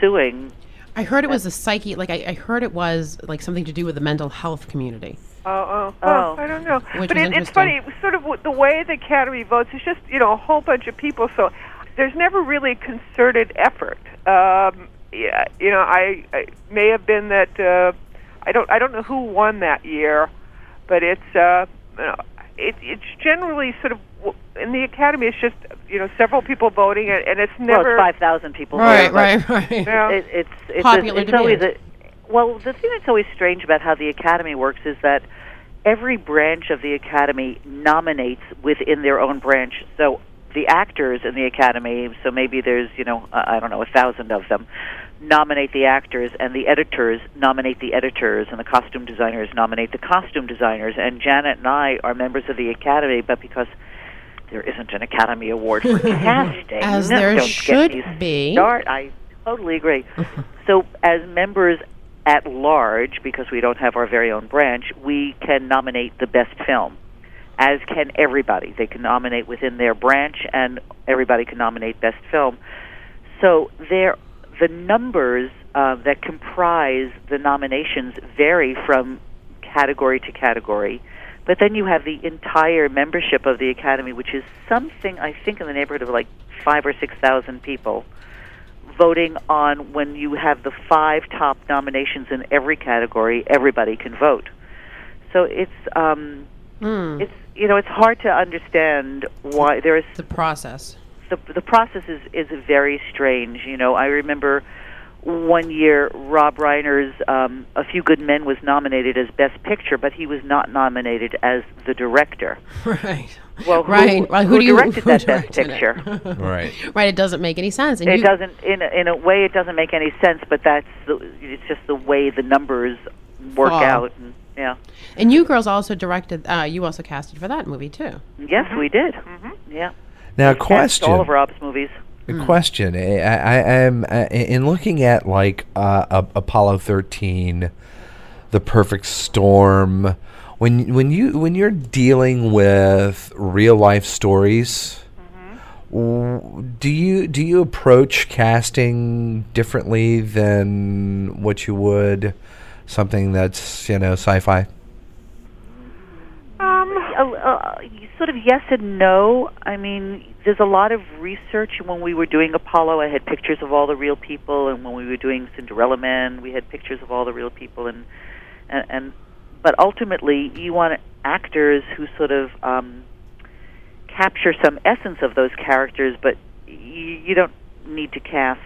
suing. I heard it was a psyche. Like I, I heard it was like something to do with the mental health community. Oh, oh, Oh. well, I don't know. Which but was it, it's funny, sort of w- the way the Academy votes. It's just you know a whole bunch of people, so there's never really a concerted effort. Um, yeah, you know, I, I may have been that. Uh, I don't. I don't know who won that year, but it's. Uh, you know, it, it's generally sort of w- in the academy. It's just you know several people voting, and, and it's well, never it's five thousand people. Right, there, but right, right. Yeah. It, it's it's, Popular a, it's always demand. a, well. The thing that's always strange about how the academy works is that every branch of the academy nominates within their own branch. So the actors in the academy, so maybe there's you know uh, I don't know a thousand of them, nominate the actors, and the editors nominate the editors, and the costume designers nominate the costume designers. And Janet and I are members of the academy, but because there isn't an Academy Award for casting, As no, there don't should be. Start. I totally agree. so, as members at large, because we don't have our very own branch, we can nominate the best film, as can everybody. They can nominate within their branch, and everybody can nominate best film. So, there, the numbers uh, that comprise the nominations vary from category to category. But then you have the entire membership of the Academy, which is something I think in the neighborhood of like five or six thousand people voting on when you have the five top nominations in every category, everybody can vote. So it's um, Hmm. it's you know it's hard to understand why there is the process. The the process is is very strange. You know, I remember one year Rob Reiner's um, A Few Good Men was nominated as Best Picture, but he was not nominated as the director. Right. Well, who, right. Well, who, do you, directed who that Best Picture? Right. right. It doesn't make any sense. And It you, doesn't, in a, in a way, it doesn't make any sense. But that's the, it's just the way the numbers work Fall. out. And, yeah. And you girls also directed. Uh, you also casted for that movie too. Yes, we did. Yeah. Now, Cast question. All of Rob's movies. A question. I, I, I am uh, in looking at like uh, Apollo thirteen, The Perfect Storm. When when you when you're dealing with real life stories, w- do you do you approach casting differently than what you would something that's you know sci-fi? Uh, sort of yes and no. I mean, there's a lot of research. When we were doing Apollo, I had pictures of all the real people, and when we were doing Cinderella Man, we had pictures of all the real people, and and, and but ultimately, you want actors who sort of um, capture some essence of those characters, but you, you don't need to cast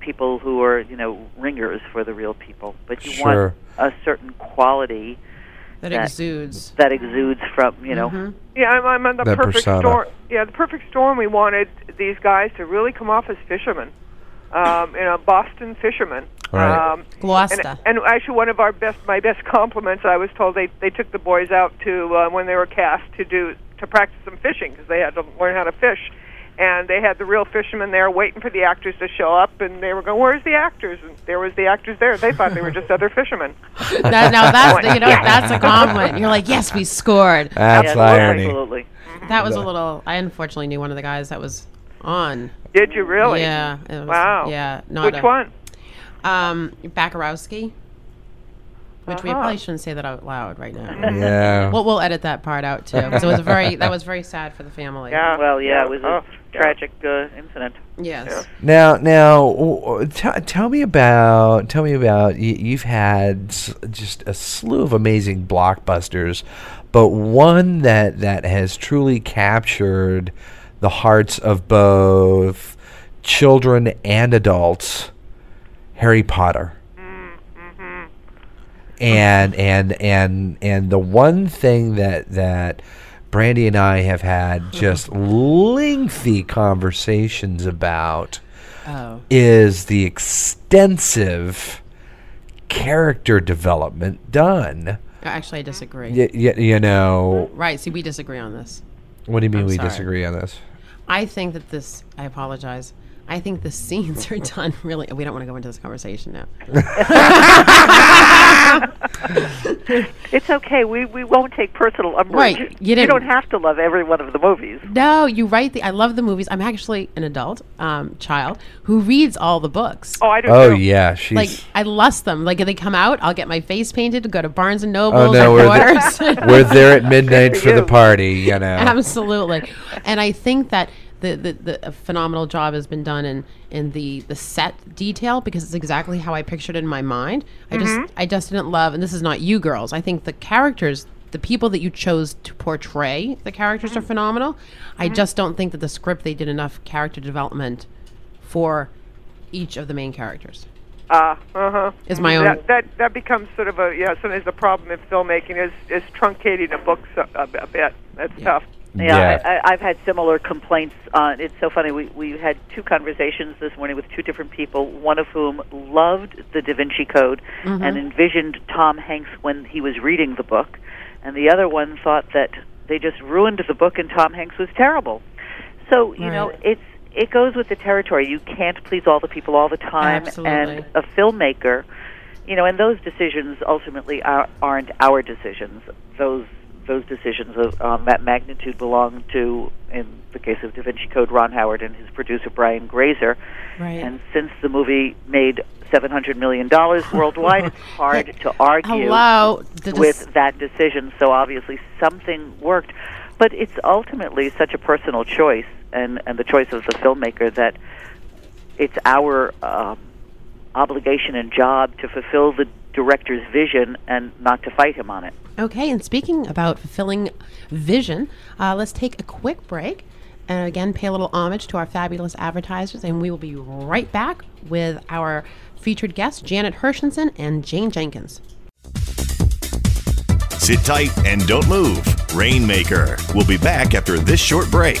people who are you know ringers for the real people, but you Sure. want a certain quality That exudes. that exudes from you know Mm-hmm. Yeah, I'm, I'm on the That perfect persona. storm. Yeah, the perfect storm. We wanted these guys to really come off as fishermen, um, you know, Boston fishermen. Right. Um, Gloucester. and, and actually, one of our best, my best compliments, I was told they they took the boys out to uh, when they were cast to do to practice some fishing because they had to learn how to fish. And they had the real fishermen there waiting for the actors to show up, and they were going, "Where's the actors?" And there was the actors there. They thought they were just other fishermen. That, now that's you know that's a compliment. You're like, yes, we scored. That's Yes, irony. absolutely. That was a little. I unfortunately knew one of the guys that was on. Did you really? Yeah. it was- Wow. Yeah. Not Which a- one? Um, Bakarowski. Which we Uh-huh. probably shouldn't say that out loud right now. Yeah. We'll, we'll edit that part out too. 'cause it was very that was very sad for the family. Yeah. Well, yeah, it was a Oh, yeah. tragic uh, incident. Yes. Now, now, w- w- t- tell me about tell me about y- you've had s- just a slew of amazing blockbusters, but one that that has truly captured the hearts of both children and adults. Harry Potter. And and and and the one thing that that Brandy and I have had just lengthy conversations about Oh. is the extensive character development done. Uh, actually, I disagree. Y- y- you know, Right. See, we disagree on this. what do you mean I'm we sorry. disagree on this? I think that this. I apologize. I think the scenes are done really. We don't want to go into this conversation now. It's okay. We we won't take personal umbrage. Right, you You, don't have to love every one of the movies. No, you write the. I love the movies. I'm actually an adult um, child who reads all the books. Oh, I do Oh too. yeah, she's Like I lust them. Like if they come out, I'll get my face painted, to go to Barnes and Noble. oh Nobles no, we're, the- we're there at midnight for the party. You know, Absolutely. And I think that the, the, the a phenomenal job has been done in, in the, the set detail because it's exactly how I pictured it in my mind. I just mm-hmm. I just didn't love and this is not you girls. I think the characters the people that you chose to portray the characters are mm-hmm. phenomenal. I mm-hmm. just don't think that the script they did enough character development for each of the main characters. Uh huh. Is my own- that, that that becomes sort of a yeah. Sometimes the problem in filmmaking is is truncating a book so, a, a bit. That's tough. Yeah, I, I, I've had similar complaints. Uh, it's so funny. We we had two conversations this morning with two different people. One of whom loved the Da Vinci Code Mhm. and envisioned Tom Hanks when he was reading the book, and the other one thought that they just ruined the book and Tom Hanks was terrible. So you know, it's it goes with the territory. You can't please all the people all the time, Absolutely. and a filmmaker, you know, and those decisions ultimately are, aren't our decisions. Those those decisions of um, that magnitude belong to, in the case of Da Vinci Code, Ron Howard and his producer Brian Grazer. Right. And since the movie made seven hundred million dollars worldwide, it's hard to argue Hello, dis- with that decision. So obviously something worked, but it's ultimately such a personal choice, and and the choice of the filmmaker that it's our um, obligation and job to fulfill the director's vision and not to fight him on it. Okay, and speaking about fulfilling vision, uh, let's take a quick break and again pay a little homage to our fabulous advertisers, and we will be right back with our featured guests, Janet Hirshenson and Jane Jenkins. Sit tight and don't move. Rainmaker. We'll be back after this short break.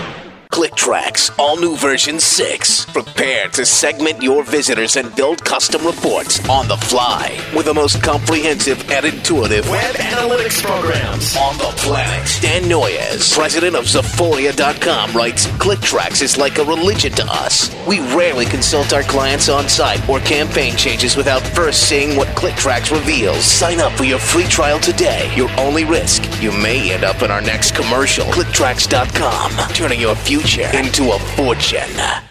ClickTracks, all new version 6. Prepare to segment your visitors and build custom reports on the fly with the most comprehensive and intuitive Web analytics programs. on the planet. Dan Noyes, president of Zaphoria.com, writes ClickTracks is like a religion to us. We rarely consult our clients on site or campaign changes without first seeing what ClickTracks reveals. Sign up for your free trial today. Your only risk, you may end up in our next commercial. ClickTracks.com, turning your future into a fortune.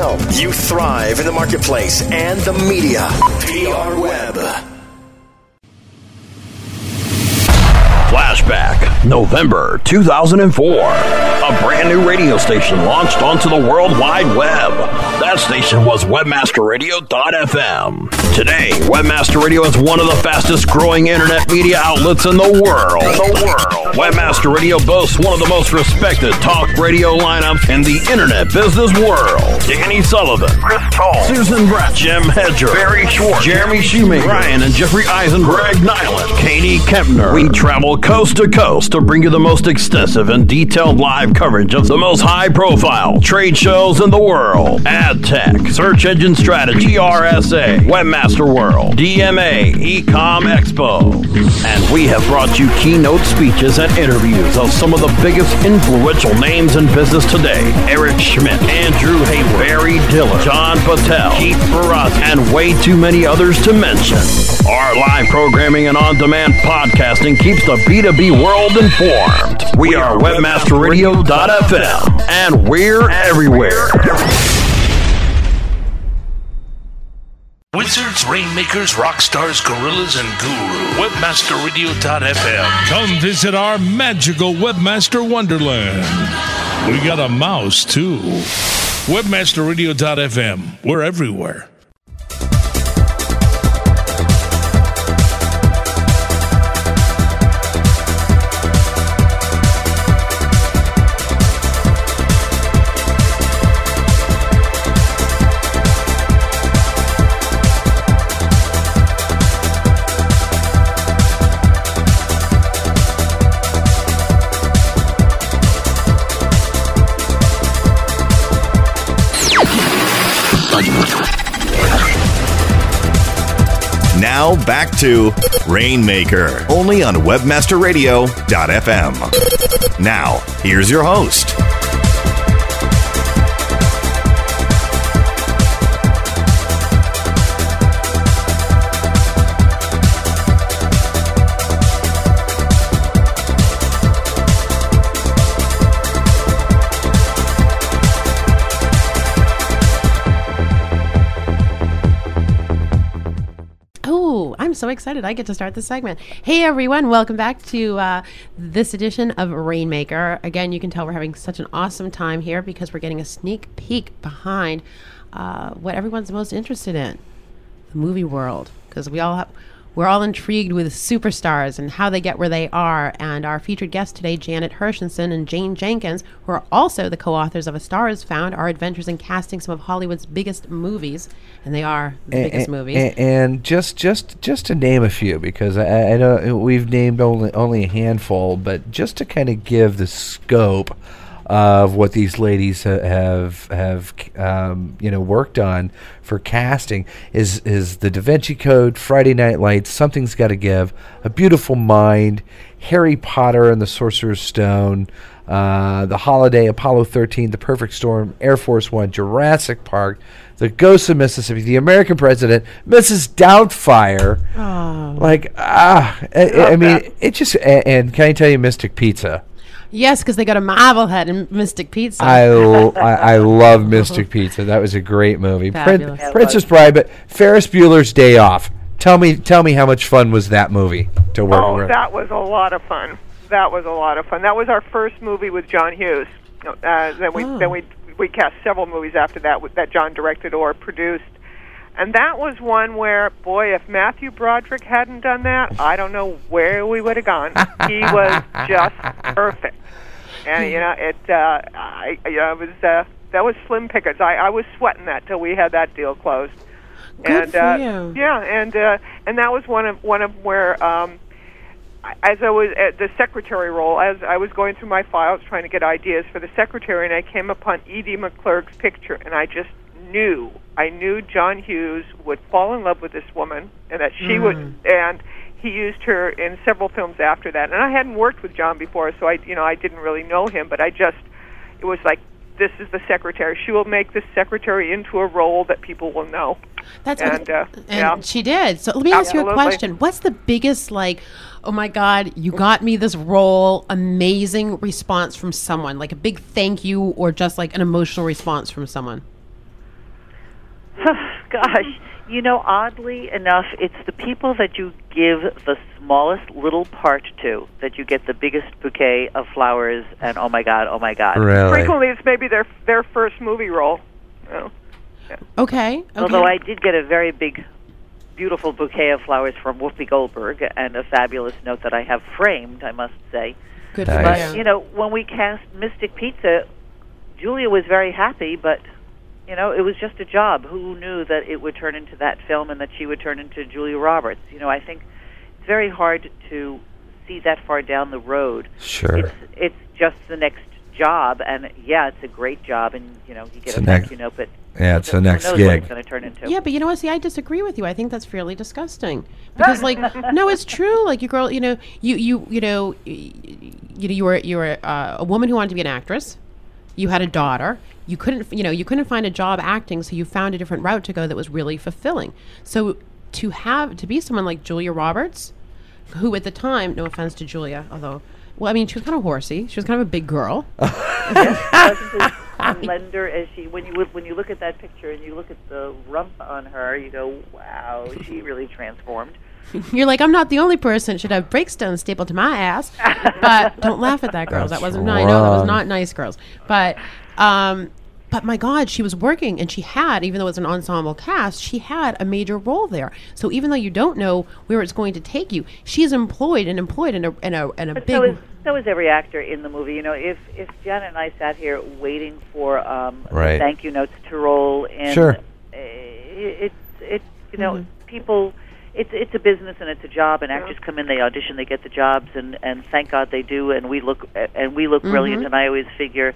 you thrive in the marketplace and the media. PR Web. Flashback, November 2004. A brand new radio station launched onto the World Wide Web. That station was WebmasterRadio.fm. Today, Webmaster Radio is one of the fastest growing internet media outlets in the world. The world. Webmaster Radio boasts one of the most respected talk radio lineups in the internet business world. Danny Sullivan, Chris Toll, Susan Brett, Jim Hedger, Barry Schwartz, Jeremy Shoemaker, Ryan and Jeffrey Eisen, Greg Nyland, Katie Kempner. We travel coast to coast to bring you the most extensive and detailed live coverage of the most high profile trade shows in the world. Ad tech, search engine strategy, RSA, Webmaster World, DMA, Ecom Expo. And we have brought you keynote speeches and interviews of some of the biggest influential names in business today. Eric Schmidt, Andrew Hayward, Barry Diller, John Patel, Keith Barras, and way too many others to mention. Our live programming and on-demand podcasting keeps the B2B world informed. We are webmasterradio.fm and we're everywhere. Wizards, Rainmakers, Rockstars, Gorillas, and Guru. WebmasterRadio.fm. Come visit our magical Webmaster Wonderland. We got a mouse, too. WebmasterRadio.fm. We're everywhere. Now back to Rainmaker, only on WebmasterRadio.fm. Now, here's your host. So excited. I get to start this segment. Hey, everyone. Welcome back to uh, this edition of Rainmaker. Again, you can tell we're having such an awesome time here because we're getting a sneak peek behind uh, what everyone's most interested in the movie world. Because we all have. We're all intrigued with superstars and how they get where they are. And our featured guests today, Janet Hirshenson and Jane Jenkins, who are also the co authors of A Star is Found, Our Adventures in Casting Some of Hollywood's Biggest Movies. And they are the A- biggest a- movies. a- And just just just to name a few, because I, I know we've named only only a handful, but just to kind of give the scope of what these ladies ha- have have um, you know worked on for casting is is the Da Vinci Code, Friday Night Lights, Something's Got to Give, A Beautiful Mind, Harry Potter and the Sorcerer's Stone, uh, The Holiday, Apollo 13, The Perfect Storm, Air Force One, Jurassic Park, The Ghost of Mississippi, The American President, Mrs. Doubtfire. Oh. Like ah, I, I mean, it just a- and can I tell you, Mystic Pizza. Yes, because they got a Marblehead and Mystic Pizza. I, l- I, I love Mystic Pizza. That was a great movie. Prin- Fabulous. Yeah, Princess Bride, but Ferris Bueller's Day Off. Tell me, tell me how much fun was that movie to work Oh, with? that was a lot of fun. That was a lot of fun. That was our first movie with John Hughes. Uh, then we Oh. then we we cast several movies after that with- that John directed or produced. And that was one where, boy, if Matthew Broderick hadn't done that, I don't know where we would have gone. he was just perfect, and you know, it. Uh, I, you know, it was uh, that was slim pickings. I, I was sweating that till we had that deal closed. Good and for uh, you. yeah, and uh, and that was one of one of where. Um, as I was at the secretary role, as I was going through my files trying to get ideas for the secretary, and I came upon Edie McClurg's picture, and I just knew, I knew John Hughes would fall in love with this woman, and that she Mm. would, and he used her in several films after that. And I hadn't worked with John before, so I, you know, I didn't really know him, but I just, it was like, this is the secretary. She will make this secretary into a role that people will know. That's and uh, and yeah. she did. So let me ask you a question. What's the biggest like? Oh my God, you got me this role. Amazing response from someone, like a big thank you, or just like an emotional response from someone. Gosh, you know, oddly enough, it's the people that you give the smallest little part to that you get the biggest bouquet of flowers and oh my god, oh my god. Frequently, it's maybe their their first movie role. You know. Okay. okay. Although I did get a very big, beautiful bouquet of flowers from Whoopi Goldberg and a fabulous note that I have framed, I must say. Good for but, you. you know, when we cast Mystic Pizza, Julia was very happy, but you know, it was just a job. Who knew that it would turn into that film and that she would turn into Julia Roberts? You know, I think it's very hard to see that far down the road. Sure. It's, it's just the next job, and yeah, it's a great job, and you know, you get It's a next- you know, but Yeah, it's the next knows what gig. it's turn into. Yeah, but you know what? See, I disagree with you. I think that's fairly disgusting. Because, like, no, it's true. Like, you girl, you know, you you you know, y- y- you know, you were you were uh, a woman who wanted to be an actress. You had a daughter. You couldn't, you know, you couldn't find a job acting, so you found a different route to go that was really fulfilling. So to have to be someone like Julia Roberts, who at the time, no offense to Julia, although, well, I mean, she was kind of horsey. She was kind of a big girl. slender as she. When you when you look at that picture and you look at the rump on her, you go, "Wow, she really transformed." You're like, I'm not the only person should have breakstones stapled to my ass. But don't laugh at that, girls. That's that wasn't nice. No, that was not nice, girls. But, um, but my God, she was working, and she had, even though it was an ensemble cast, she had a major role there. So even though you don't know where it's going to take you, she's employed and employed in a in a in a But big. so is so is every actor in the movie. You know, if if Janet and I sat here waiting for um, Right. thank you notes to roll in, Sure. uh, it's it's you know Mhm. people. It's it's a business and it's a job, and actors come in, they audition, they get the jobs, and and thank God they do, and we look and we look brilliant. Mhm. And I always figure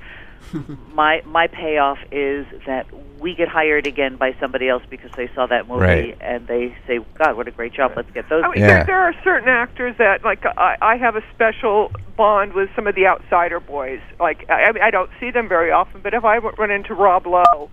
my my payoff is that we get hired again by somebody else because they saw that movie Right. and they say, "God, what a great job! Let's get those." I mean, people." there, there are certain actors that, like, I, I have a special bond with some of the outsider boys. Like, I, I don't see them very often, but if I run into Rob Lowe,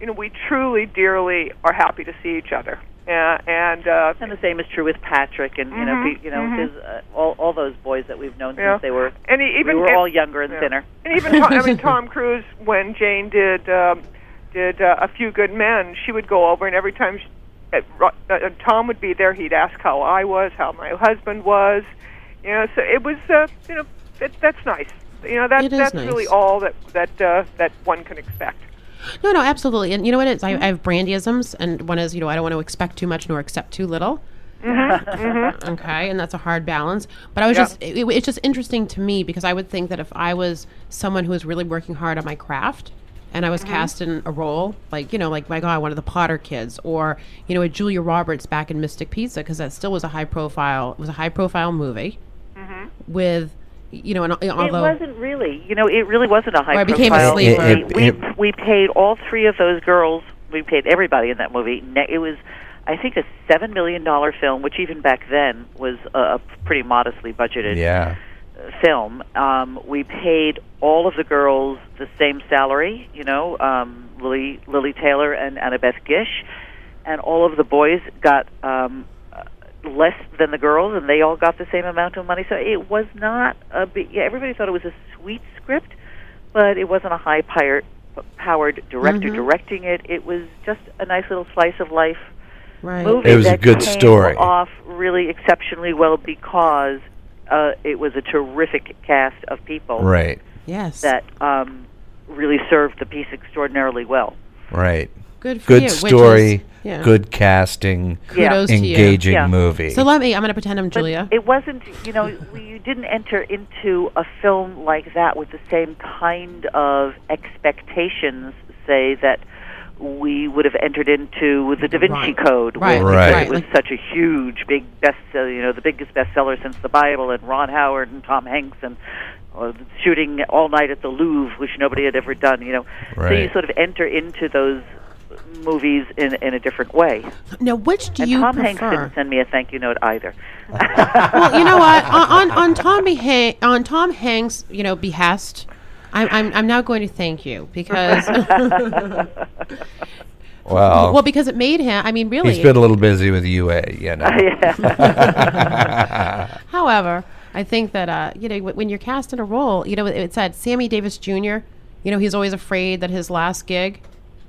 you know, we truly, dearly are happy to see each other. Yeah, and uh, And the same is true with Patrick, and you know, Mhm, pe- you know, mhm. there's, uh, all all those boys that we've known Yeah. since they were. and he, even we were and- all younger and yeah. thinner. And even Tom, I mean Tom Cruise when Jane did um, did uh, a few good men, she would go over and every time she, uh, Ro- uh, Tom would be there, he'd ask how I was, how my husband was. You know, so it was uh, you know it, that's nice. You know that It is that's nice. really all that that uh, that one can expect. No, no, absolutely. And you know what it is? I, I have brandyisms, and one is, you know, I don't want to expect too much nor accept too little. Mm-hmm. Okay, and that's a hard balance. But I was Yeah. just, it, it- it's just interesting to me because I would think that if I was someone who was really working hard on my craft and I was Mm-hmm. cast in a role, like, you know, like, my God, one of the Potter kids or, you know, a Julia Roberts back in Mystic Pizza, because that still was a high profile, it was a high profile movie Mm-hmm. with, you know, and, it although. wasn't really, you know, it really wasn't a high Or I became a profile. sleeper. movie. It- we it- we paid all three of those girls. We paid everybody in that movie. It was, I think, a seven million dollar film, which even back then was a, a pretty modestly budgeted Yeah. uh, film. Um, we paid all of the girls the same salary, you know, um, Lili Lili Taylor and Annabeth Gish, and all of the boys got um, uh, less than the girls, and they all got the same amount of money. So it was not a big. Yeah, everybody thought it was a sweet script, but it wasn't a high powered powered director Mhm. directing it. It was just a nice little slice of life Right. movie It was a that good came story. off really exceptionally well because uh, it was a terrific cast of people Right. Yes. that um, really served the piece extraordinarily well. Right. Good for Good you, which story. Is- yeah. Good casting. Kudos to you. engaging Yeah. movie. So let me, I'm going to pretend I'm But Julia. it wasn't, you know, we, you didn't enter into a film like that with the same kind of expectations, say, that we would have entered into with the Da Vinci Right. Code, Right, where right. it was such a huge, big bestseller, you know, the biggest bestseller since the Bible, and Ron Howard and Tom Hanks, and uh, shooting all night at the Louvre, which nobody had ever done, you know. So you sort of enter into those movies in in a different way. Now, which do and you Tom Hanks didn't send me a thank you note either. well, you know what? On on, on Tommy Han- on Tom Hanks, you know, behest, I'm I'm I'm now going to thank you because Well, well because it made him. I mean, really. he's been a little busy with UA, you know. However, I think that uh, you know when you're cast in a role, you know, it said Sammy Davis Jr. You know, he's always afraid that his last gig,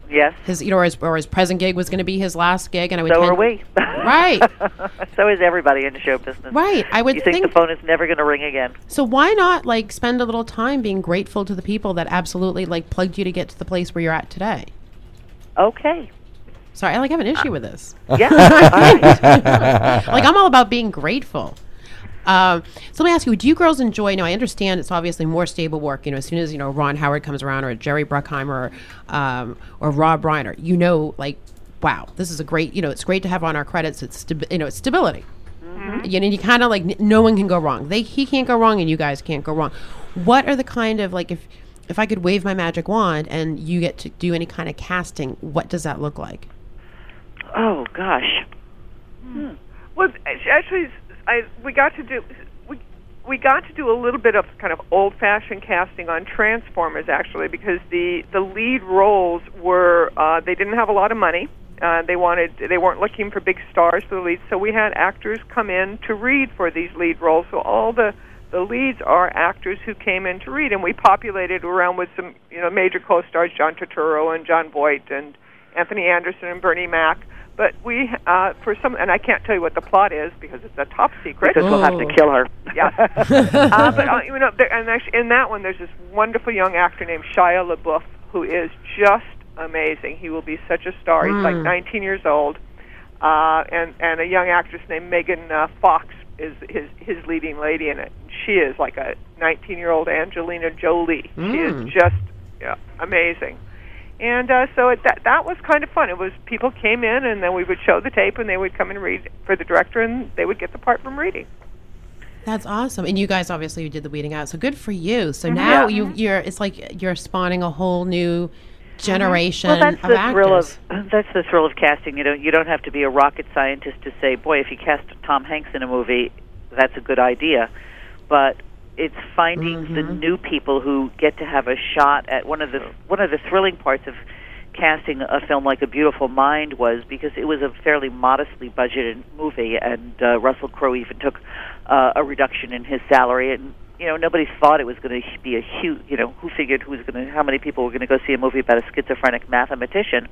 yes, his you know, or his, or his present gig was going to be his last gig, and I would. So are we. Right. so is everybody in the show business. Right. I would you think, think- the phone is never going to ring again. So why not like spend a little time being grateful to the people that absolutely like plugged you to get to the place where you're at today? Okay. Sorry, I like have an issue uh, with this. Yeah. like I'm all about being grateful. Um, so let me ask you: Do you girls enjoy? Now I understand it's obviously more stable work. You know, as soon as you know Ron Howard comes around, or Jerry Bruckheimer, or, um, or Rob Reiner, you know, like, wow, this is a great. You know, it's great to have on our credits. It's stabi- you know, it's stability. You know, you kind of like n- no one can go wrong. They he can't go wrong, and you guys can't go wrong. What are the kind of like if if I could wave my magic wand and you get to do any kind of casting, what does that look like? Oh gosh. Well, act- actually, I we got to do we got to do a little bit of kind of old-fashioned casting on Transformers actually because the the lead roles were uh, they didn't have a lot of money. Uh, they wanted they weren't looking for big stars for the leads, so we had actors come in to read for these lead roles. So all the the leads are actors who came in to read, and we populated around with some you know major co-stars, John Turturro and Jon Voight and Anthony Anderson and Bernie Mac. But we, uh, for some, and I can't tell you what the plot is because it's a top secret. Because we'll have to kill her. Yeah. uh, but uh, you know, there, and actually, in that one, there's this wonderful young actor named Shia LaBeouf who is just amazing. He will be such a star. He's like Mm. 19 years old, uh, and and a young actress named Megan uh, Fox is his his leading lady in it. She is like a 19 year old Angelina Jolie. She Mm. is just yeah, amazing. And uh, so it, that that was kind of fun. It was people came in and then we would show the tape and they would come and read for the director and they would get the part from reading. That's awesome. And you guys obviously you did the weeding out. So good for you. So Mhm. now you you're it's like you're spawning a whole new generation Well, that's of the actors. thrill of that's the thrill of casting. You know, you don't have to be a rocket scientist to say, "Boy, if you cast Tom Hanks in a movie, that's a good idea." But it's finding the new people who get to have a shot at one of the one of the thrilling parts of casting a film like A Beautiful Mind was because it was a fairly modestly budgeted movie, and uh, Russell Crowe even took uh, a reduction in his salary, and you know nobody thought it was going to be a huge. You know, who figured who was going to how many people were going to go see a movie about a schizophrenic mathematician?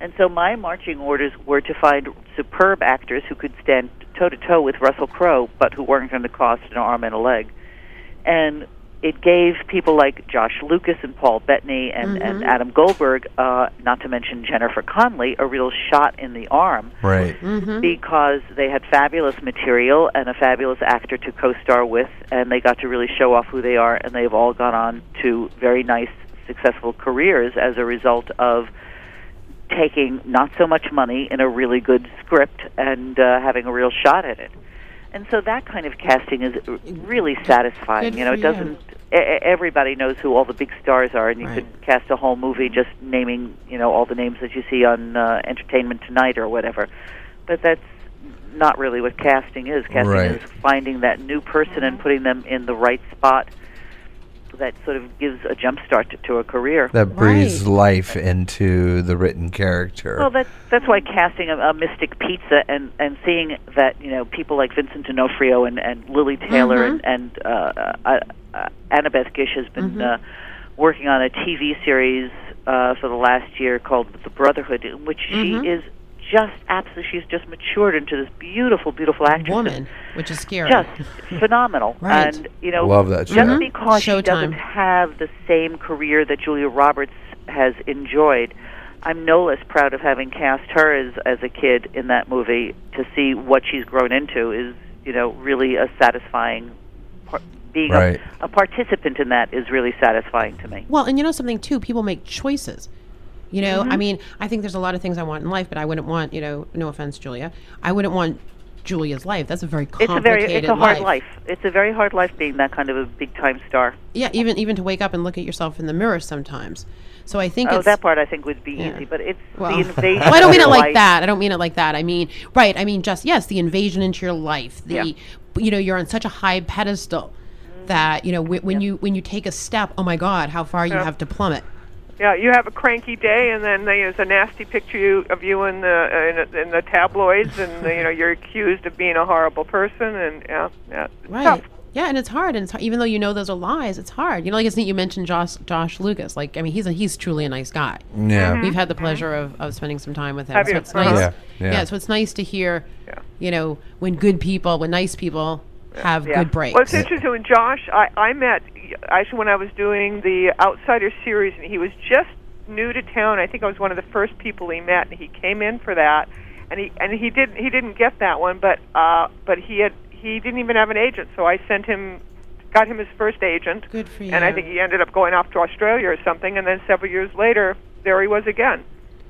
And so my marching orders were to find superb actors who could stand toe to toe with Russell Crowe, but who weren't going to cost an arm and a leg. And it gave people like Josh Lucas and Paul Bettany and, and Mhm. Adam Goldberg, uh, not to mention Jennifer Connelly, a real shot in the arm Right. because they had fabulous material and a fabulous actor to co-star with, and they got to really show off who they are, and they've all gone on to very nice, successful careers as a result of taking not so much money in a really good script and uh, having a real shot at it. And so that kind of casting is really satisfying. Good you know, it doesn't. Everybody knows who all the big stars are, and you could cast a whole movie just naming, you know, all the names that you see on uh, Entertainment Tonight or whatever. But that's not really what casting is. Casting Right. is finding that new person and putting them in the right spot that sort of gives a jump start to, to a career. That breathes life into the written character. Well, that's that's why casting a, a Mystic Pizza and and seeing that you know people like Vincent D'Onofrio and and Lili Taylor Mhm. and and uh, uh, uh, Annabeth Gish has been Mhm. uh, working on a TV series uh, for the last year called The Brotherhood, in which Mhm. she is just absolutely she's just matured into this beautiful, beautiful actress. woman, which is scary. Just phenomenal, Right. and you know, Love that just show. because she doesn't have the same career that Julia Roberts has enjoyed. I'm no less proud of having cast her as as a kid in that movie. To see what she's grown into is, you know, really a satisfying. Par- being Right. a, a participant in that is really satisfying to me. Well, and you know something too, people make choices. You know, I Mhm. mean, I think there's a lot of things I want in life, but I wouldn't want, you know, no offense, Julia, I wouldn't want Julia's life. That's a very complicated. It's a very it's a hard life. It's a very hard life being that kind of a big time star. Yeah, even even to wake up and look at yourself in the mirror sometimes. So I think oh, that part I think would be Yeah. easy, but it's well, the invasion. well, I don't mean it like that. I don't mean it like that. I mean, right. I mean, just yes, the invasion into your life. The Yeah. you know, you're on such a high pedestal that you know wh- when you when you take a step, oh my God, how far you have to plummet. Yeah, you have a cranky day, and then there's a nasty picture you, of you in the in, in the tabloids, and you know you're accused of being a horrible person, and yeah, yeah, it's Right. tough. Yeah, and it's hard, and it's, even though you know those are lies, it's hard. You know, like it's neat you mentioned Josh Josh Lucas. Like, I mean, he's a, he's truly a nice guy. Yeah. Mhm. we've had the pleasure of, of spending some time with him. Have so you? it's Uh-huh. nice. Yeah, yeah. so it's nice to hear. Yeah. You know, when good people, when nice people have Yeah. good breaks. Well, it's interesting when Josh, I, I met actually when I was doing the Outsider series, and he was just new to town. I think I was one of the first people he met, and he came in for that, and he and he didn't he didn't get that one, but uh, but he had he didn't even have an agent, so I sent him. Got him his first agent, Good for you. and I think he ended up going off to Australia or something. And then several years later, there he was again.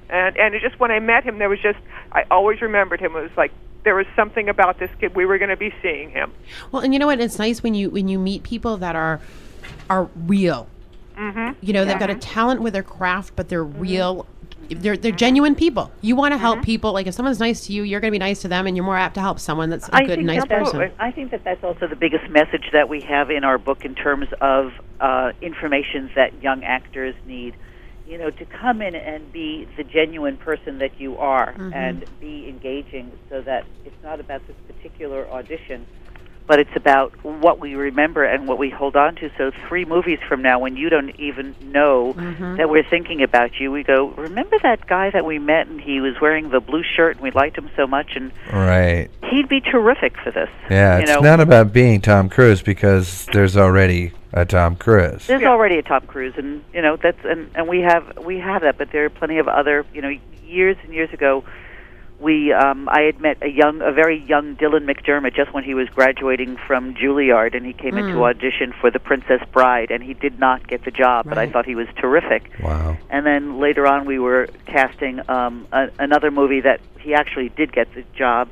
And and it just when I met him, there was just I always remembered him. It was like there was something about this kid. We were going to be seeing him. Well, and you know what? It's nice when you when you meet people that are are real. Mm-hmm. You know, they've got a talent with their craft, but they're real. They're they're genuine people. You want to help Mm-hmm. people. Like if someone's nice to you, you're going to be nice to them, and you're more apt to help someone that's a I good, nice person. I think that that's also the biggest message that we have in our book in terms of uh, information that young actors need. You know, to come in and be the genuine person that you are Mhm. and be engaging so that it's not about this particular audition, but it's about what we remember and what we hold on to. So, three movies from now, when you don't even know Mhm. that we're thinking about you, we go, Remember that guy that we met and he was wearing the blue shirt and we liked him so much? And Right. he'd be terrific for this. Yeah, you it's know? not about being Tom Cruise because there's already a Tom Cruise. There's already a Tom Cruise, and you know that's and and we have we have that, but there are plenty of other. You know, years and years ago, we um, I had met a young, a very young Dylan McDermott just when he was graduating from Juilliard, and he came in to Mm. audition for The Princess Bride, and he did not get the job, but I thought he was terrific. Wow. And then later on, we were casting um, a, another movie that he actually did get the job,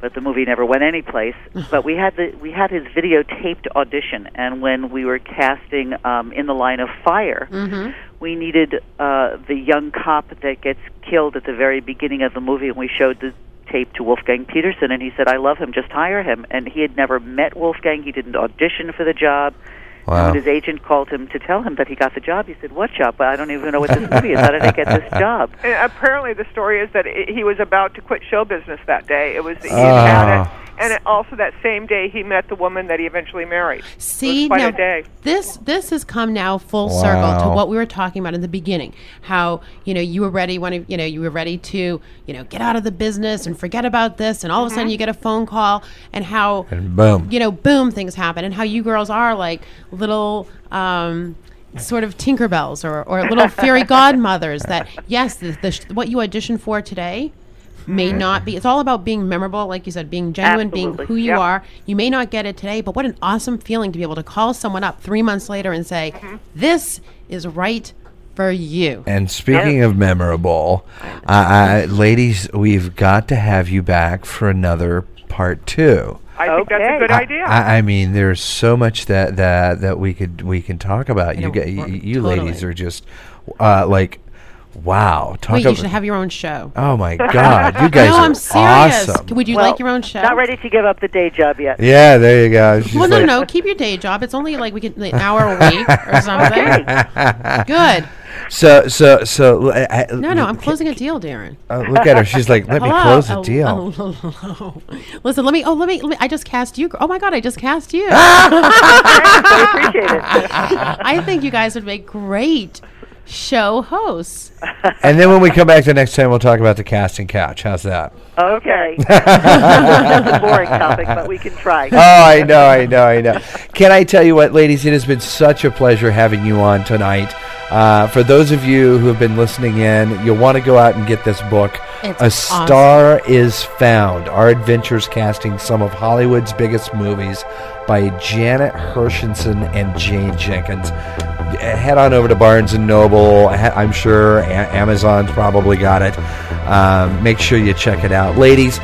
but the movie never went anyplace. but we had the we had his videotaped audition, and when we were casting um, in the line of fire, Mm-hmm. we needed uh, the young cop that gets killed at the very beginning of the movie, and we showed the tape to Wolfgang Petersen, and he said, "I love him, just hire him." And he had never met Wolfgang; he didn't audition for the job. And when his agent called him to tell him that he got the job, he said, "What job? I don't even know what this movie is. How did I get this job?" And uh, apparently, the story is that i he was about to quit show business that day. It was he had had it. And it, also that same day he met the woman that he eventually married. See, it was quite now a day. this this has come now full circle to what we were talking about in the beginning. How you know you were ready when you know you were ready to you know get out of the business and forget about this, and all of a sudden you get a phone call, and how And boom. you know boom things happen, and how you girls are like little. Um, Sort of Tinkerbells or, or little fairy godmothers. That yes, the, the sh- what you auditioned for today may Mm-hmm. not be. It's all about being memorable, like you said, being genuine, being who you Yep. are. You may not get it today, but what an awesome feeling to be able to call someone up three months later and say, Mm-hmm. "This is right for you." And speaking of memorable, uh, uh, ladies, we've got to have you back for another part two. I think that's a good I- idea. I, I mean, there's so much that, that that we could we can talk about. You get you, you totally. ladies are just uh, like wow. Talk Wait, you should have your own show. Oh my God, you guys no, are I'm serious. awesome. Would you Well, like your own show? Not ready to give up the day job yet. Yeah, there you go. She's well, no, like- no, keep your day job. It's only like we can an hour a week or something. Good. So so so. I, No, no, I'm closing a deal, Darren. Uh, look at her. She's like, let me Hello? close the Oh, deal. oh, hello. Listen, let me. Oh, let me. Let me. I just cast you. Oh my God, I just cast you. I appreciate it. I think you guys would make great show hosts. And then when we come back the next time, we'll talk about the casting couch. How's that? Okay. That's a boring topic, but we can try. oh, I know, I know, I know. Can I tell you what, ladies? It has been such a pleasure having you on tonight. Uh, for those of you who have been listening in, you'll want to go out and get this book. It's a Star is Found Our Adventures Casting Some of Hollywood's Biggest Movies by Janet Hirshenson and Jane Jenkins. Head on over to Barnes and Noble. I'm sure Amazon's probably got it. Um, make sure you check it out. Ladies,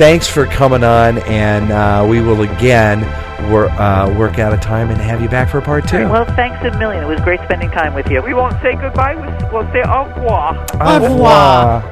thanks for coming on, and uh, we will again wor- uh, work out a time and have you back for part two. Well, thanks a million. It was great spending time with you. We won't say goodbye. We'll we'll say au revoir. Au revoir.